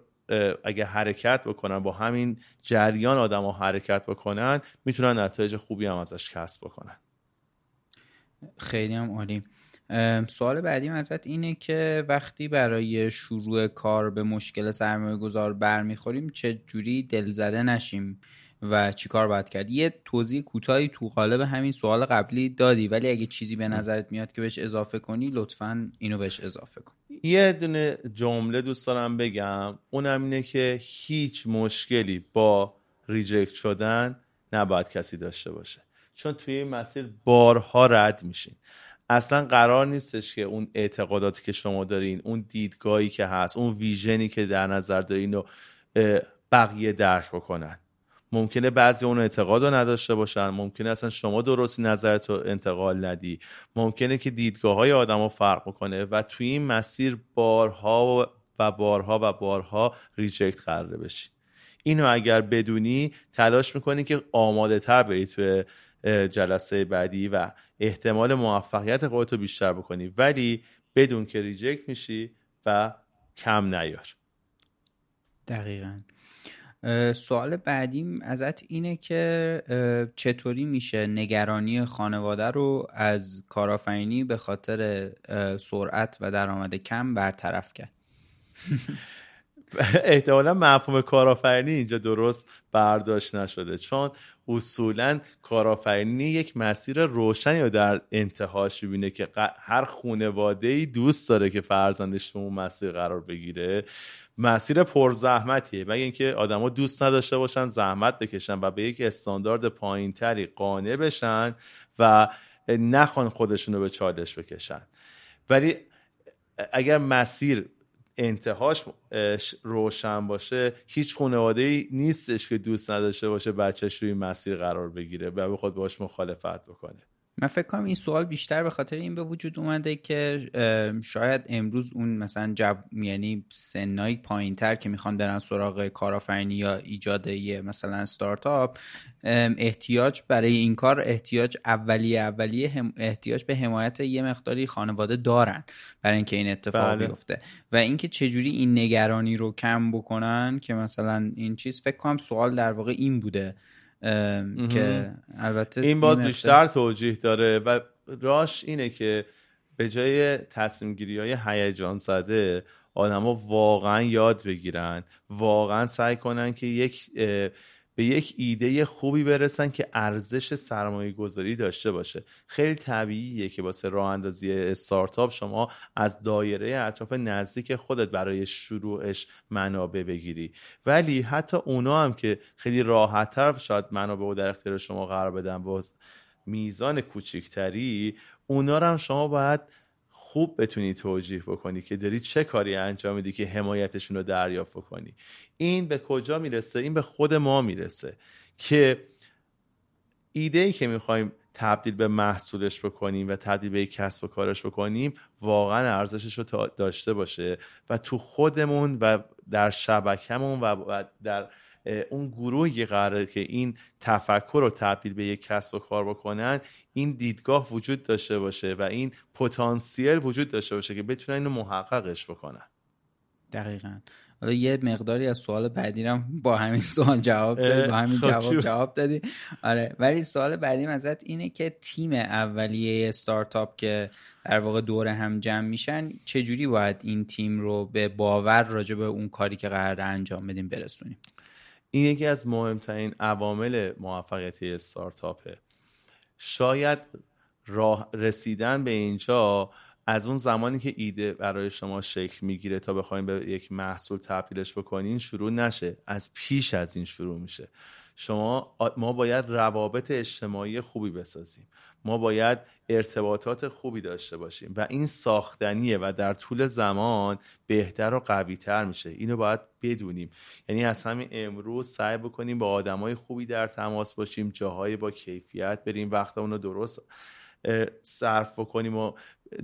اگه حرکت بکنن با همین جریان آدم ها حرکت بکنن می‌تونن نتایج خوبی هم ازش کسب بکنن. خیلی هم عالی. سوال بعدیم ازت اینه که وقتی برای شروع کار به مشکل سرمایه گذار برمیخوریم چه جوری دلزده نشیم و چیکار باید کرد؟ یه توضیح کوتاهی تو قالب همین سوال قبلی دادی ولی اگه چیزی به نظرت میاد که بهش اضافه کنی لطفا اینو بهش اضافه کن. یه دونه جمله دوست دارم بگم. اونم اینه که هیچ مشکلی با ریجکت شدن نباید کسی داشته باشه. چون توی این مسیر بارها رد میشین. اصلا قرار نیستش که اون اعتقاداتی که شما دارین اون دیدگاهی که هست اون ویژنی که در نظر دارین رو بقیه درک بکنن. ممکنه بعضی اون اعتقاد رو نداشته باشن ممکنه اصلا شما درستی نظرت رو انتقال ندی. ممکنه که دیدگاه های آدم رو فرق کنه و توی این مسیر بارها و بارها و بارها reject قراره بشی. اینو اگر بدونی تلاش می‌کنی که آماده تر بری توی جلسه بعدی و احتمال موفقیت خودتو بیشتر بکنی. ولی بدون که reject میشی و کم نیار. دقیقا. سوال بعدیم ازت اینه که چطوری میشه نگرانی خانواده رو از کارآفرینی به خاطر سرعت و درآمد کم برطرف کرد؟ احتمالا مفهوم کارآفرینی اینجا درست برداشت نشده. چون اصولا کارآفرینی یک مسیر روشنی رو در انتهاش می‌بینه که هر خونواده ای دوست داره که فرزندش تو اون مسیر قرار بگیره. مسیر پرزحمتیه. مگه اینکه آدما دوست نداشته باشن زحمت بکشن و به یک استاندارد پایینتری قانع بشن و نخوان خودشون رو به چالش بکشن. ولی اگر مسیر انتهاش روشن باشه هیچ خانواده ای نیستش که دوست نداشته باشه بچهش روی مسیر قرار بگیره و به خود باش مخالفت بکنه. من فکر کنم این سوال بیشتر به خاطر این به وجود اومده که شاید امروز اون مثلا جو... یعنی سنای پایین تر که می‌خوان برن سراغ کارآفرینی یا ایجاد یه مثلا استارتاپ احتیاج برای این کار احتیاج اولیه اولیه احتیاج به حمایت یه مقداری خانواده دارن برای اینکه این اتفاق بله. بیفته و اینکه چجوری این نگرانی رو کم بکنن که مثلا این چیز فکر کنم سوال در واقع این بوده که البته این باز بیشتر توجیه داره و راش اینه که به جای تصمیم گیری های هیجان زده آدما واقعا یاد بگیرن واقعا سعی کنن که یک به یک ایده خوبی برسن که ارزش سرمایه گذاری داشته باشه. خیلی طبیعیه که واسه راه اندازی استارتاپ شما از دایره اطراف نزدیک خودت برای شروعش منابع بگیری. ولی حتی اونا هم که خیلی راحتتر شاید منابع و در اختیار شما قرار بدن با میزان کوچیکتری اونا هم شما باید خوب بتونی توجیه بکنی که داری چه کاری انجام میدی که حمایتشون رو دریافت کنی این به کجا می‌رسه؟ این به خود ما می‌رسه که ایده ای که می‌خوایم تبدیل به محصولش بکنیم و تبدیل به کسب و کارش بکنیم واقعا ارزشش رو داشته باشه و تو خودمون و در شبکمون و در اون گروهی قراره که این تفکر رو تبدیل به یک کسب و کار بکنن این دیدگاه وجود داشته باشه و این پتانسیل وجود داشته باشه که بتونن اینو محققش بکنن. دقیقا. حالا یه مقداری از سوال بعدی هم با همین سوال جواب دادی با همین خب جواب جواب دادی. آره ولی سوال بعدی ازت اینه که تیم اولیه استارتاپ که در واقع دور هم جمع میشن چجوری باید این تیم رو به باور راجع به اون کاری که قرار انجام بدیم برسونیم؟ این یکی از مهمترین عوامل موفقیتی استارتاپه. شاید راه رسیدن به اینجا از اون زمانی که ایده برای شما شکل می‌گیره تا بخوایم به یک محصول تبدیلش بکنین شروع نشه. از پیش از این شروع میشه. شما ما باید روابط اجتماعی خوبی بسازیم. ما باید ارتباطات خوبی داشته باشیم و این ساختنیه و در طول زمان بهتر و قوی تر میشه. اینو باید بدونیم. یعنی از همین امروز سعی بکنیم با آدمای خوبی در تماس باشیم جاهای با کیفیت بریم وقت اونو درست صرف بکنیم و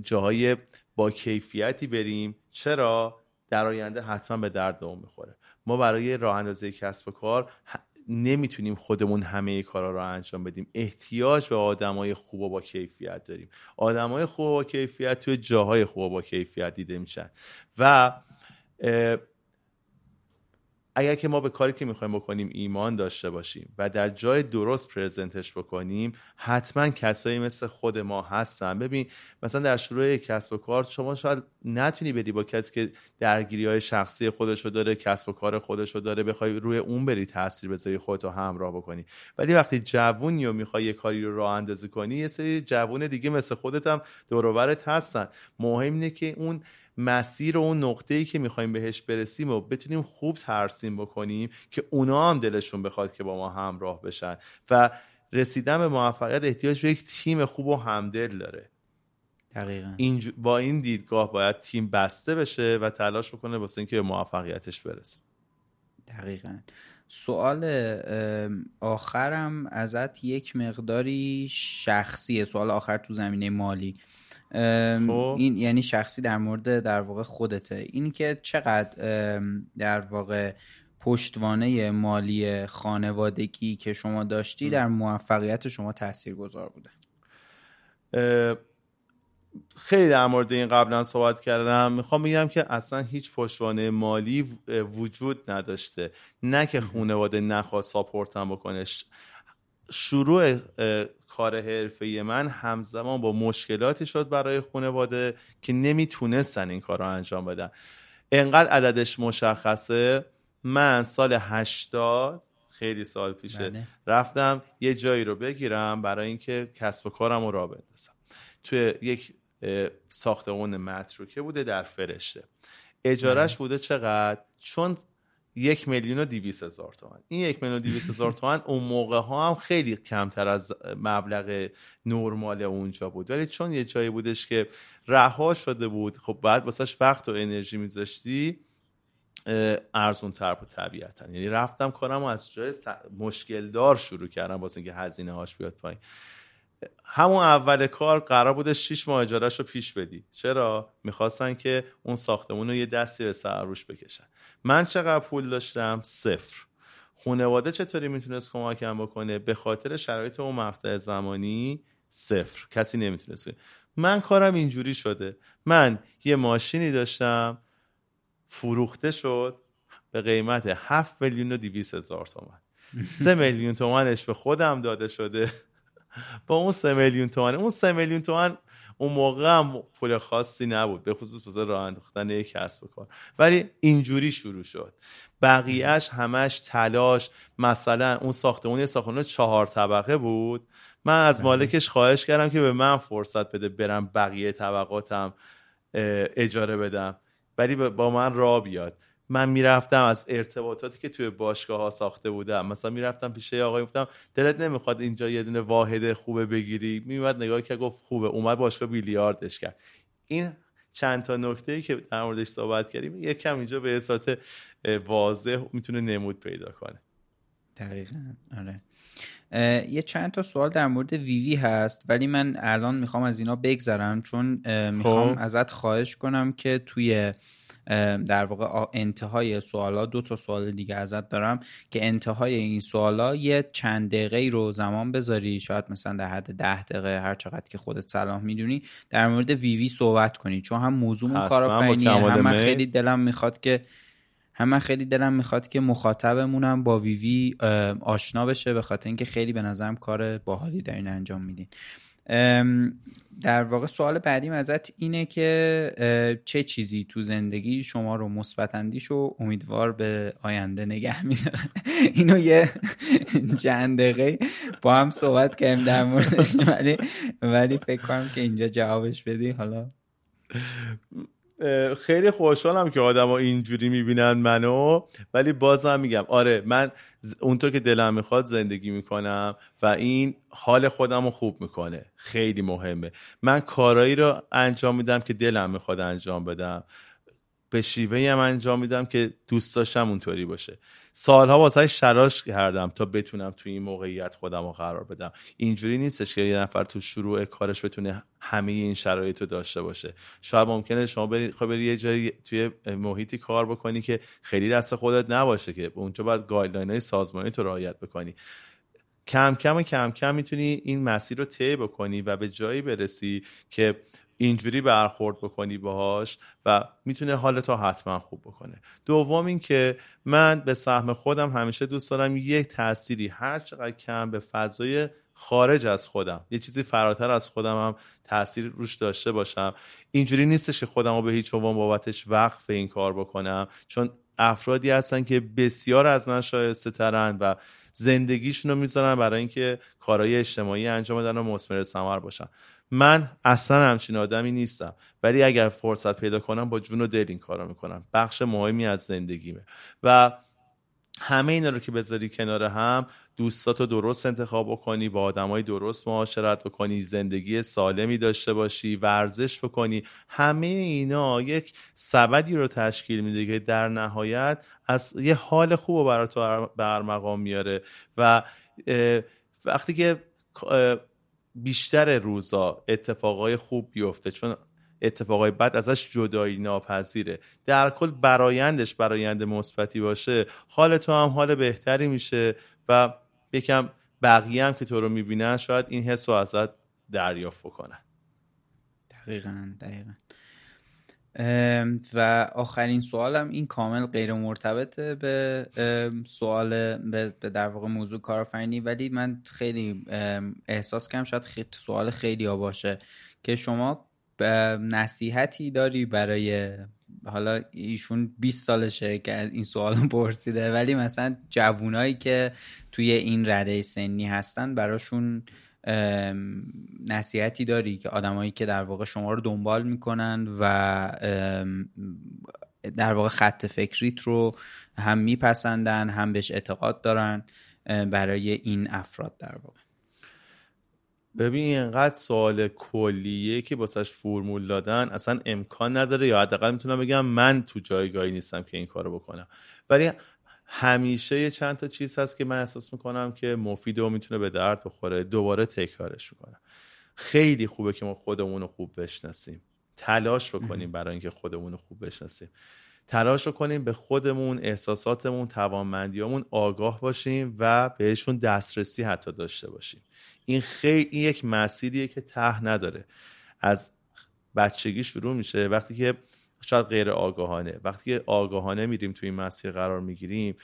جاهای با کیفیتی بریم. چرا؟ در آینده حتما به درد اون می‌خوره. ما برای راه اندازی کسب و کار نمی‌تونیم خودمون همه کارا رو انجام بدیم. احتیاج به آدمای خوب و با کیفیت داریم. آدمای خوب و با کیفیت توی جاهای خوب و با کیفیت دیده میشن. و اگر که ما به کاری که می‌خوایم بکنیم ایمان داشته باشیم و در جای درست پرزنتش بکنیم حتما کسایی مثل خود ما هستن. ببین مثلا در شروع کسب و کار شما شاید نتونی بری با کسی که درگیری های شخصی خودشو داره کسب و کار خودشو داره بخوای روی اون بری تاثیر بذاری خودتو همراه بکنی. ولی وقتی جوونی و می‌خوای یه کاری رو راه اندازی کنی یه سری جوون دیگه مثل خودت هم دور هستن. مهم اینه که اون مسیر و اون نقطه ای که می‌خوایم بهش برسیم و بتونیم خوب ترسیم بکنیم که اونا هم دلشون بخواد که با ما همراه بشن. و رسیدن به موفقیت احتیاج به یک تیم خوب و همدل داره. دقیقا. این با این دیدگاه باید تیم بسته بشه و تلاش بکنه واسه اینکه به موفقیتش برسه. دقیقا. سوال آخرم ازت یک مقداری شخصیه. سوال آخر تو زمینه مالی. این یعنی شخصی در مورد در واقع خودته. این که چقدر در واقع پشتوانه مالی خانوادگی که شما داشتی در موفقیت شما تأثیر گذار بوده خیلی در مورد این قبلا صحبت کردم. می‌خوام بگم که اصلا هیچ پشتوانه مالی وجود نداشته. نه که خانواده نخواست ساپورتم بکنه. شروع کار حرفه من همزمان با مشکلاتی شد برای خانواده که نمی‌تونستن این کار رو انجام بدن. انقدر عددش مشخصه. من سال هشتاد خیلی سال پیشه بله. رفتم یه جایی رو بگیرم برای اینکه کسب و کارم رو را بندازم. توی یک ساختمون متروکه بوده در فرشته. اجارش بله. بوده چقدر؟ چون یک میلیون و دیویس هزار تومن. این یک میلیون و دیویس هزار تومن اون موقع ها هم خیلی کمتر از مبلغ نرمال اونجا بود. ولی چون یه جایی بودش که رها شده بود خب بعد واسهش وقت و انرژی میذاشتی ارزون تر بود طبیعتا. یعنی رفتم کارم و از جای مشکل دار شروع کردم واسه اینکه هزینه هاش بیاد پایین. همون اول کار قرار بوده 6 ماه اجارهش رو پیش بدی. چرا؟ می‌خواستن که اون ساختمون رو یه دستی به سر روش بکشن. من چقدر پول داشتم؟ صفر. خانواده چطوری می‌تونست کمکم بکنه؟ به خاطر شرایط اون مقطع زمانی صفر. کسی نمی‌تونست. من کارم اینجوری شده. من یه ماشینی داشتم فروخته شد به قیمت 7 میلیون و 200 هزار تومن 3 میلیون تومنش به خودم داده شده. با اون 3 میلیون تومن اون 3 میلیون تومن اون موقع هم پول خاصی نبود به خصوص واسه راه انداختن یک کسب و کار. ولی اینجوری شروع شد. بقیهش همش تلاش مثلا اون ساختمون یه ساختمون چهار طبقه بود. من از مالکش خواهش کردم که به من فرصت بده برم بقیه طبقاتم اجاره بدم. ولی با من را بیاد. من می‌رفتم از ارتباطاتی که توی باشگاه ها ساخته بودم. مثلا می‌رفتم پیش آقای گفتم دلت نمی‌خواد اینجا یه دونه واحد خوبه بگیری؟ میومد نگاه که گفت خوبه. اومد باشگاه بیلیاردش کرد. این چند تا نکته ای که در موردش صحبت کردیم یک کم اینجا به صورت واضح می‌تونه نمود پیدا کنه. دقیقا. آره. یه چند تا سوال در مورد ویوی هست ولی من الان می‌خوام از اینا بگذرم چون می‌خوام خب. ازت خواهش کنم که توی در واقع انتهای سوالا دو تا سوال دیگه ازت دارم که انتهای این سوالا یه چند دقیقه رو زمان بذاری شاید مثلا در حد ده دقیقه هر چقدر که خودت صلاح می‌دونی در مورد ویوی وی صحبت کنی. چون هم موضوع کارآفرینی هم من خیلی دلم می‌خواد که هم من خیلی دلم می‌خواد که مخاطبمونم با ویوی وی آشنا بشه به خاطر اینکه خیلی به نظرم کار باحالی در این انجام میدین. در واقع سوال بعدیم ازت اینه که چه چیزی تو زندگی شما رو مثبت اندیش و امیدوار به آینده نگه میداره؟ اینو یه چند دقیقه با هم صحبت کردیم در موردش ولی ولی فکر کنم که اینجا جوابش بدی حالا. خیلی خوشحالم که آدما اینجوری می‌بینن منو. ولی بازم میگم آره من اونطور که دلم می‌خواد زندگی می‌کنم و این حال خودم رو خوب می‌کنه. خیلی مهمه. من کارایی رو انجام میدم که دلم می‌خواد انجام بدم. به شیوه هم انجام میدم که دوست داشتم اونطوری باشه. سالها واسه شراش کردم تا بتونم تو این موقعیت خودم رو قرار بدم. اینجوری نیستش که یه نفر تو شروع کارش بتونه همه این شرایط رو داشته باشه. شاید ممکنه شما بری خب بری یه جایی توی محیطی کار بکنی که خیلی دست خودت نباشه که اونجا باید گایدلاین های سازمانی تو رعایت بکنی. کم کم و کم کم می‌تونی این مسیر رو طی بکنی و به جایی برسی که اینجوری برخورد بکنی باهاش و می‌تونه حالتو حتما خوب بکنه. دوم اینکه من به سهم خودم همیشه دوست دارم یک تأثیری هر چقدر کم به فضای خارج از خودم یه چیزی فراتر از خودم هم تاثیر روش داشته باشم. اینجوری نیستش که خودم رو به هیچ عنوان بابتش وقف این کار بکنم. چون افرادی هستن که بسیار از من شایسته ترن و زندگیشون رو می‌ذارن برای اینکه کارهای اجتماعی انجام بدن و مثمر ثمر باشن. من اصلا همچین آدمی نیستم. ولی اگر فرصت پیدا کنم با جون و دل این کارو می‌کنم. بخش مهمی از زندگیمه. و همه اینا رو که بذاری کنار هم دوستاتو درست انتخاب بکنی با آدمای درست معاشرت بکنی زندگی سالمی داشته باشی ورزش بکنی. همه اینا یک سبدی رو تشکیل میده که در نهایت از یه حال خوب رو برای تو برمقام میاره. و وقتی که بیشتر روزا اتفاقای خوب بیفته چون اتفاقای بد ازش جدایی ناپذیره. در کل برایندش برایند مثبتی باشه حال تو هم حال بهتری میشه و یکم بقیه هم که تو رو می‌بینن شاید این حس رو ازت دریافت بکنن. دقیقا دقیقا. و آخرین سوالم این کامل غیر مرتبطه به سوال به در واقع موضوع کارآفرینی ولی من خیلی احساس کردم شاید خیلی سوال خیلی ها باشه که شما نصیحتی داری برای حالا ایشون 20 سالشه که این سوال پرسیده ولی مثلا جوونایی که توی این رده سنی هستن براشون نصیحتی داری که آدمایی که در واقع شما رو دنبال می‌کنن و در واقع خط فکریت رو هم میپسندن هم بهش اعتقاد دارن برای این افراد در واقع. ببین اینقدر سوال کلیه که باسش فرمول دادن اصلا امکان نداره یا حداقل می‌تونم بگم من تو جایگاهی نیستم که این کارو بکنم. ولی همیشه یه چند تا چیز هست که من احساس می‌کنم که مفید و می‌تونه به درد بخوره. دوباره تکرارش می‌کنم. خیلی خوبه که ما خودمون رو خوب بشناسیم. تلاش بکنیم برای اینکه خودمون رو خوب بشناسیم. تلاش کنیم به خودمون احساساتمون توانمندیامون آگاه باشیم و بهشون دسترسی حتی داشته باشیم. این خیلی یک مسیریه که ته نداره. از بچگی شروع میشه. وقتی که شاید غیر آگاهانه. وقتی آگاهانه میریم توی این مسیر قرار می‌گیریم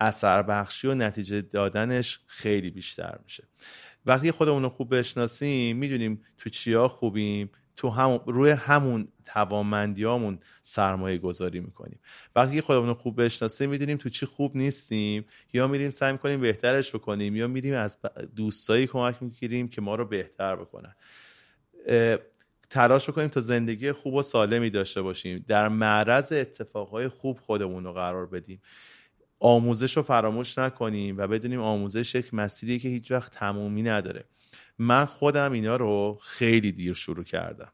اثر بخشی و نتیجه دادنش خیلی بیشتر میشه. وقتی خودمون رو خوب بشناسیم می‌دونیم تو چیا خوبیم تو هم روی همون توانمندیامون سرمایه گذاری می‌کنیم. وقتی خودمون رو خوب بشناسیم می‌دونیم تو چی خوب نیستیم یا میریم سعی می‌کنیم بهترش بکنیم یا میریم از دوستایی کمک می‌گیریم که ما رو بهتر بکنن. تلاش بکنیم تا زندگی خوب و سالمی داشته باشیم. در معرض اتفاقهای خوب خودمون رو قرار بدیم. آموزش رو فراموش نکنیم و بدونیم آموزش یک مسیری که هیچ وقت تمومی نداره. من خودم اینا رو خیلی دیر شروع کردم.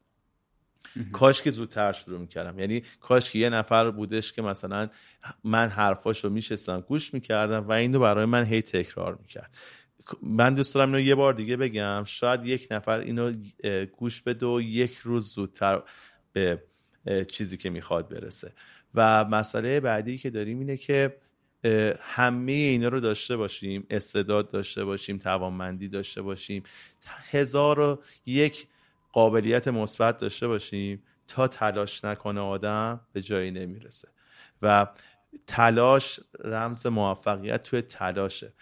کاش که زودتر شروع می‌کردم. یعنی کاش که یه نفر بودش که مثلا من حرفاش رو میشستم گوش می‌کردم و این رو برای من هی تکرار می‌کرد. من دوست دارم اینو یه بار دیگه بگم. شاید یک نفر اینو گوش بده و یک روز زودتر به چیزی که می‌خواد برسه. و مسئله بعدی که داریم اینه که همه اینا رو داشته باشیم استعداد داشته باشیم توانمندی داشته باشیم هزار و یک قابلیت مثبت داشته باشیم تا تلاش نکنه آدم به جایی نمی‌رسه. و تلاش رمز موفقیت توی تلاشه.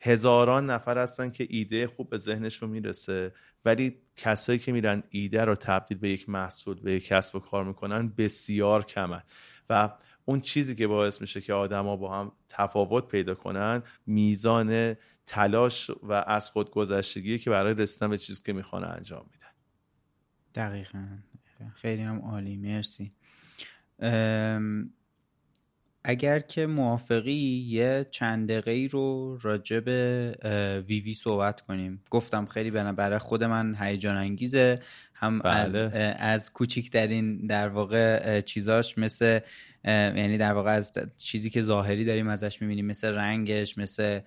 هزاران نفر هستن که ایده خوب به ذهنشون می‌رسه ولی کسایی که میرن ایده رو تبدیل به یک محصول به یک کسب و کار می‌کنن بسیار کمن. و اون چیزی که باعث میشه که آدما با هم تفاوت پیدا کنن میزان تلاش و از خود گذشتگی که برای رسیدن به چیزی که می‌خوان انجام میدن. دقیقا خیلی هم عالی. مرسی. اگر که موافقی یه چند دقیقه رو راجع به وی وی صحبت کنیم گفتم خیلی برای خود من هیجان انگیزه هم بله. از از کوچیکترین در واقع چیزاش مثل یعنی در واقع از چیزی که ظاهری داریم ازش می‌بینیم مثل رنگش مثل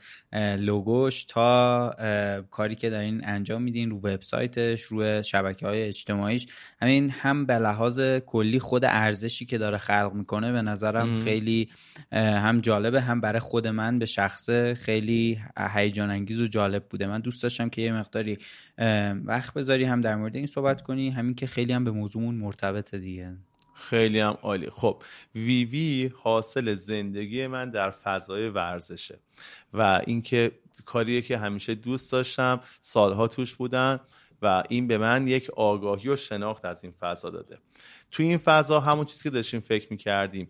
لوگوش تا کاری که دارین انجام میدین رو وبسایتش روی شبکه های اجتماعیش همین هم به لحاظ کلی خود ارزشی که داره خلق می‌کنه به نظرم خیلی هم جالبه هم برای خود من به شخصه خیلی هیجان انگیز و جالب بوده. من دوست داشتم که یه مقداری وقت بذاری هم در مورد این صحبت کنی. همین که خیلی هم به موضوعمون مرتبطه دیگه. خیلی هم عالی. خب وی وی حاصل زندگی من در فضای ورزشه و اینکه کاریه که همیشه دوست داشتم سالها توش بودن و این به من یک آگاهی و شناخت از این فضا داده. توی این فضا همون چیزی که داشتیم فکر می‌کردیم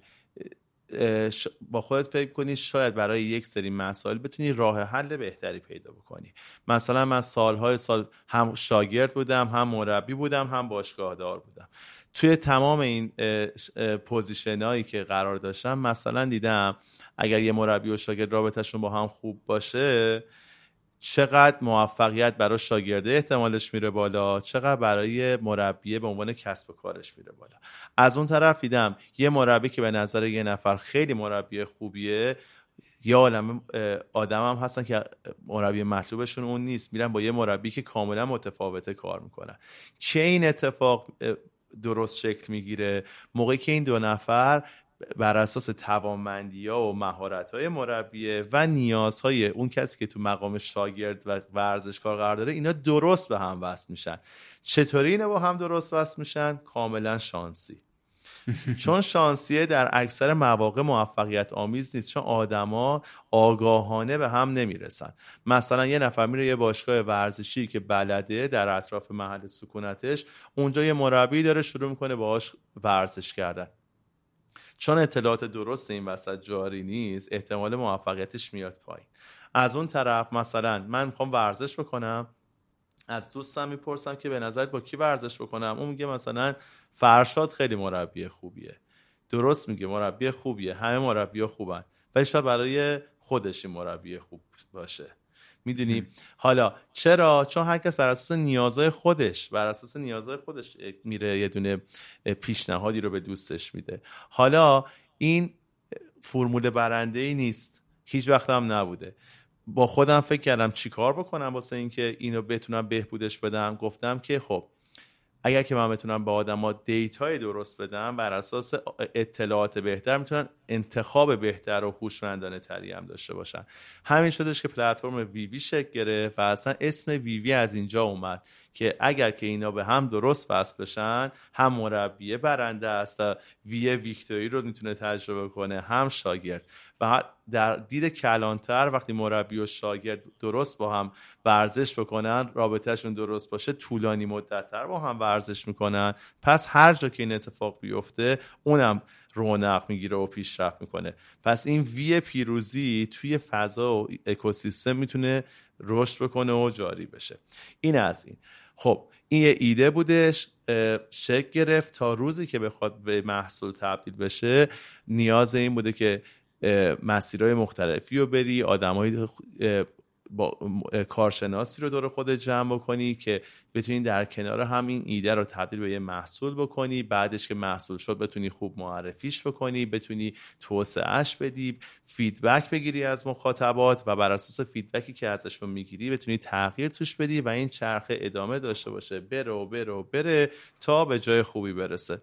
با خودت فکر کنی شاید برای یک سری مسائل بتونی راه حل بهتری پیدا بکنی. مثلا من سالهای سال هم شاگرد بودم هم مربی بودم هم باشگاهدار بودم. توی تمام این پوزیشن هایی که قرار داشتم مثلا دیدم اگر یه مربی و شاگرد رابطهشون با هم خوب باشه چقدر موفقیت برای شاگرده احتمالش میره بالا چقدر برای مربی به عنوان کسب و کارش میره بالا. از اون طرف دیدم یه مربی که به نظر یه نفر خیلی مربی خوبیه یه عالم آدم هم هستن که مربی مطلوبشون اون نیست میرن با یه مربی که کاملا متفاوته کار می‌کنن. چه این اتفاق درست شکل می‌گیره. موقعی که این دو نفر بر اساس توانمندی ها و مهارت های مربیه و نیازهای اون کسی که تو مقام شاگرد و ورزشکار قرار داره اینا درست به هم وصل میشن. چطوری اینا با هم درست وصل میشن؟ کاملا شانسی. چون شانسیه در اکثر مواقع موفقیت آمیز نیست چون آدما آگاهانه به هم نمی‌رسن. مثلا یه نفر میره یه باشگاه ورزشی که بلده در اطراف محل سکونتش اونجا یه مربی داره شروع می‌کنه باهاش ورزش کردن. چون اطلاعات درست این وسط جاری نیست احتمال موفقیتش میاد پایین. از اون طرف مثلا من می‌خوام ورزش بکنم از دوستم می‌پرسم که به نظرت با کی ورزش بکنم؟ اون میگه مثلا فرشاد خیلی مربی خوبیه. درست میگه مربی خوبیه. همه مربی خوبن. ولی شاید برای خودش مربی خوب باشه. می‌دونی؟ حالا چرا؟ چون هر کس بر اساس نیازهای خودش بر اساس نیازهای خودش میره یه دونه پیشنهادی رو به دوستش میده. حالا این فرمول برنده ای نیست. هیچ وقت هم نبوده. با خودم فکر کردم چیکار بکنم واسه اینکه اینو بتونم بهبودش بدم. گفتم که خب اگر که من بتونم به آدما data ی درست بدم بر اساس اطلاعات بهتر می‌تونن انتخاب بهتر و هوشمندانه تری هم داشته باشن. همین شدش که پلتفرم وی وی شکل گرفت و اصلا اسم وی وی از اینجا اومد. که اگر که اینا به هم درست وصل بشن هم مربی برنده است و V victory رو می‌تونه تجربه کنه هم شاگرد. و در دید کلانتر وقتی مربی و شاگرد درست با هم ورزش بکنن رابطهشون درست باشه طولانی مدتتر با هم ورزش می‌کنن. پس هر جا که این اتفاق بیفته اونم رونق می‌گیره و پیشرفت می‌کنه. پس این وی پیروزی توی فضا و اکوسیستم می‌تونه رشد بکنه و جاری بشه. این از این. خب این یه ایده بودش شکل گرفت تا روزی که بخواد به محصول تبدیل بشه نیاز این بوده که مسیرهای مختلفی رو بری آدمای با کارشناسی رو دور خود جمع بکنی که بتونی در کنار همین ایده رو تبدیل به یه محصول بکنی بعدش که محصول شد بتونی خوب معرفیش بکنی بتونی توسعهش بدی feedback بگیری از مخاطبات و بر اساس feedback ی که ازشون می‌گیری بتونی تغییر توش بدی و این چرخه ادامه داشته باشه. بره و بره و بره تا به جای خوبی برسه.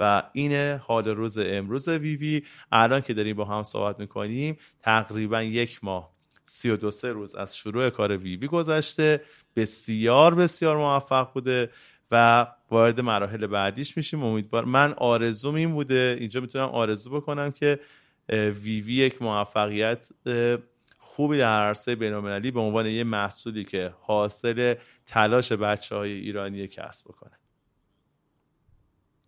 و این حال روز امروز ویوی. وی الان که داریم با هم صحبت می‌کنیم تقریبا یک ماه سی و دو سه روز از شروع کار ویوی وی گذشته. بسیار بسیار موفق بوده و وارد مراحل بعدیش میشیم. امیدوار من آرزوم این بوده. اینجا می‌تونم آرزو بکنم که ویوی وی یک موفقیت خوبی در عرصه بینالمللی به عنوان یه محصولی که حاصل تلاش بچه های ایرانی کسب بکنه.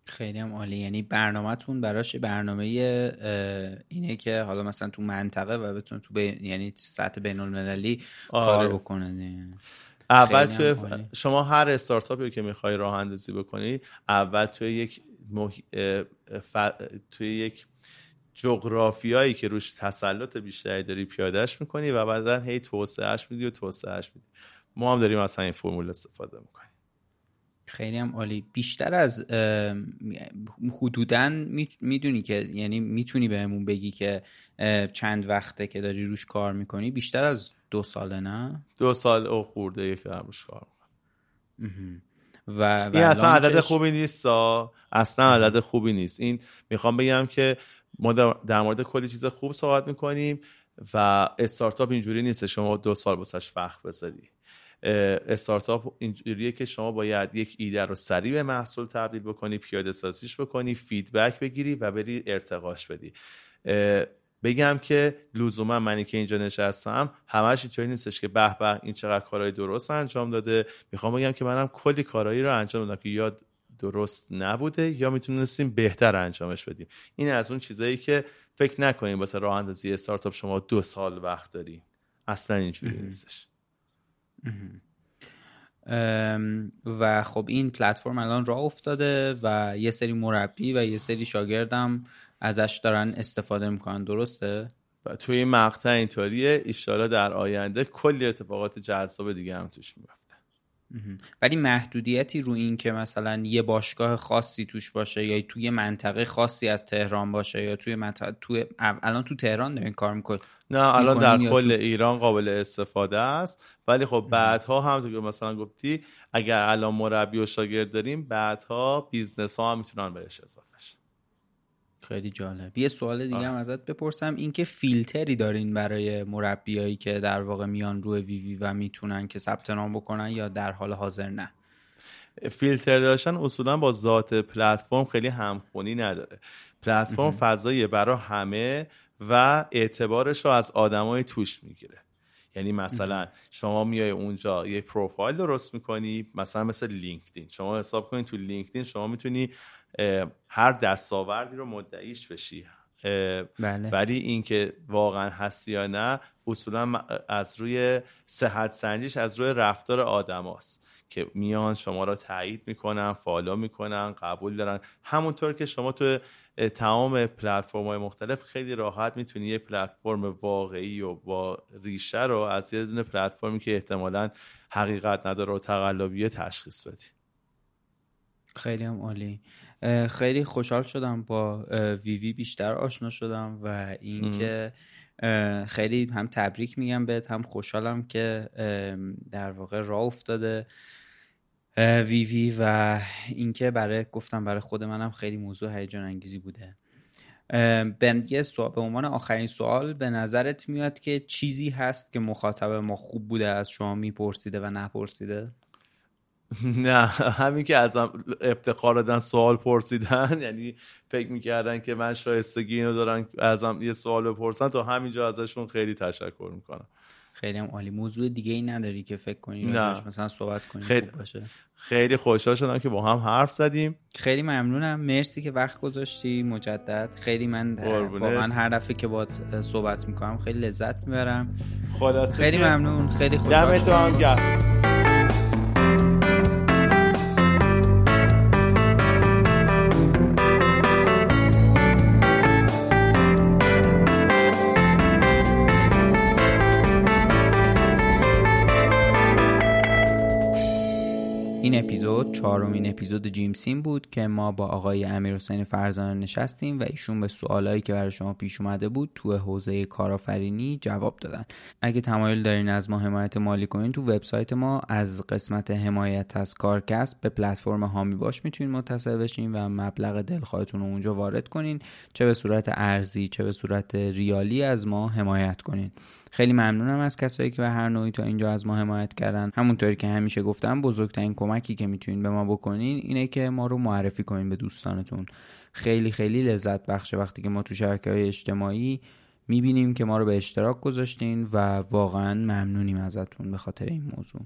خیلی هم عالی. یعنی برنامهتون براش برنامه اینه که حالا مثلا تو منطقه و بتونه تو یعنی سطح بین المللی آره. کار بکنه اول توی شما هر استارتاپی که می‌خوای راه اندازی بکنی اول توی یک توی یک جغرافیایی که روش تسلط بیشتری داری پیادهش می‌کنی و بعدا هی توسعهش میدی و توسعهش میدی. ما هم داریم اصلا این فرمول استفاده می‌کنیم. خیلی هم عالی. بیشتر از حدودا می‌دونی که یعنی می‌تونی بهمون بگی که چند وقته که داری روش کار می‌کنی؟ بیشتر از دو ساله نه؟ دو سال او خورده یک روش کار و, این اصلا عدد خوبی نیست اصلا عدد خوبی نیست. این می‌خوام بگم که ما در مورد کلی چیز خوب صحبت می‌کنیم و استارتاپ اینجوری نیست شما دو سال بسش وقت بذاری. استارتاپ اینجوریه که شما باید یک ایده رو سریع به محصول تبدیل بکنی پیاده سازیش بکنی فیدبک بگیری و بری ارتقاش بدی. بگم که لزوما منی که اینجا نشستم همش اینطوری نیستش که به به این چقدر کارهای درست انجام داده. می‌خوام بگم که منم کلی کارهایی رو انجام دادم که یا درست نبوده یا می‌تونستیم بهتر انجامش بدیم. این از اون چیزایی که فکر نکنیم واسه راه اندازی استارتاپ شما دو سال وقت داری. اصلا اینجوری نیستش. و خب این پلتفرم الان راه افتاده و یه سری مربی و یه سری شاگردم ازش دارن استفاده می‌کنن. درسته؟ و توی این مقطع اینطوریه. ایشالا در آینده کلی اتفاقات جذاب دیگه هم توش میفته ولی محدودیتی رو این که مثلا یه باشگاه خاصی توش باشه یا توی منطقه خاصی از تهران باشه یا توی منطقه توی الان تو تهران دارین کار می‌کنید. نه الان در کل ایران قابل استفاده است. ولی خب بعدها هم تو مثلا گفتی اگر الان مربی و شاگرد داریم بعدها business ها هم می‌تونن بهش اضافه خیلی جالب. یه سوال دیگه هم ازت بپرسم. اینکه فیلتری دارین برای مربیایی که در واقع میان روی وی وی و می‌تونن که ثبت نام بکنن یا در حال حاضر نه؟ فیلتر داشتن اصولا با ذات پلتفرم خیلی همخونی نداره. پلتفرم فضایی برای همه و اعتبارش رو از آدمای توش می‌گیره. یعنی مثلا شما میای اونجا یه پروفایل درست می‌کنی مثلا مثل LinkedIn. شما حساب کنید تو LinkedIn شما می‌تونی هر دستاوردی رو مدعیش بشی. بله. ولی اینکه واقعا هستی یا نه اصولا از روی صحت سنجیش از روی رفتار آدماست که میان شما را تایید می‌کنن follow می‌کنن قبول دارن. همونطور که شما تو تمام پلتفرم های مختلف خیلی راحت می‌تونی یه پلتفرم واقعی و با ریشه رو از یه دونه پلتفرمی که احتمالا حقیقت نداره و تقلبیه تشخیص بدی. خیلی هم عالی. خیلی خوشحال شدم با ویوی بیشتر آشنا شدم و اینکه خیلی هم تبریک میگم بهت هم خوشحالم که در واقع راه افتاده ویوی و اینکه برای گفتم برای خود منم خیلی موضوع هیجان انگیزی بوده. به یه سوال به عنوان آخرین سوال به نظرت میاد که چیزی هست که مخاطب ما خوب بوده از شما میپرسیده و نپرسیده؟ نه همین که ازم افتخار دادن سوال پرسیدن. یعنی فکر می‌کردن که من شایستگی اینو دارن ازم یه سوال بپرسن. تا همینجا ازشون خیلی تشکر می‌کنم. خیلی هم عالی. موضوع دیگه ای نداری که فکر کنی نه. مثلا صحبت کنی خیلی خوب باشه. خیلی خوشحال شدم که با هم حرف زدیم. خیلی ممنونم. مرسی که وقت گذاشتی مجدد. خیلی من واقعا هر دفعه که باید صحبت می‌کنم خیلی لذت می‌برم. خیلی ممنون. خیلی خوشحال شدم. این اپیزود جیم سیم بود که ما با آقای امیر حسین فرزانه نشستیم و ایشون به سوالایی که برای شما پیش اومده بود تو حوزه کارآفرینی جواب دادن. اگه تمایل دارین از ما حمایت مالی کنین تو وبسایت ما از قسمت حمایت از کارکست به پلتفرم هامی باش می‌تونین متصل بشین و مبلغ دلخواهتون رو اونجا وارد کنین چه به صورت ارزی چه به صورت ریالی از ما حمایت کنین. خیلی ممنونم از کسایی که به هر نوعی تا اینجا از ما حمایت کردن. همونطوری که همیشه گفتم بزرگترین کمکی که می‌تونین به ما بکنین اینه که ما رو معرفی کنین به دوستانتون. خیلی خیلی لذت بخشه وقتی که ما تو شبکه های اجتماعی می‌بینیم که ما رو به اشتراک گذاشتین و واقعا ممنونیم ازتون به خاطر این موضوع.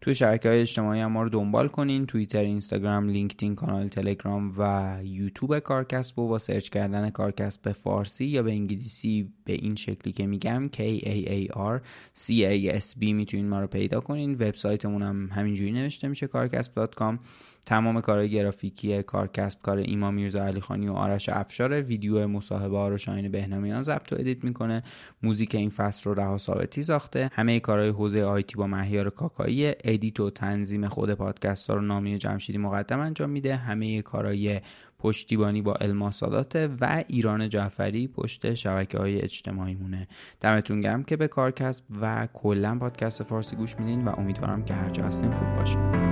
توی شبکه های اجتماعی هم ما رو دنبال کنین. توییتر اینستاگرام لینکدین کانال تلگرام و یوتیوب کارکسب و با سرچ کردن کارکسب به فارسی یا به انگلیسی به این شکلی که میگم K A A R C A S B می‌تونین ما رو پیدا کنین. وبسایتمون هم همینجوری نوشته میشه کارکسب.com تمام کارهای گرافیکی کارکسب کار ایما میرزا علی خانی و آرش افشار ویدیو مصاحبه ها رو شاهین بهنامیان ضبط و edit می‌کنه. موزیک این فصل رو رها ثابتی ساخته. همه کارهای حوزه IT با مهیار کاکایی. edit و تنظیم خود پادکست ها رو نامی جمشیدی مقدم انجام میده. همه کارهای پشتیبانی با الماسادات و ایران جعفری پشت شبکه های اجتماعی مونه. دمتون گرم که به کارکسب و کلا پادکست فارسی گوش میدین و امیدوارم که هر جا هستین خوب باشین.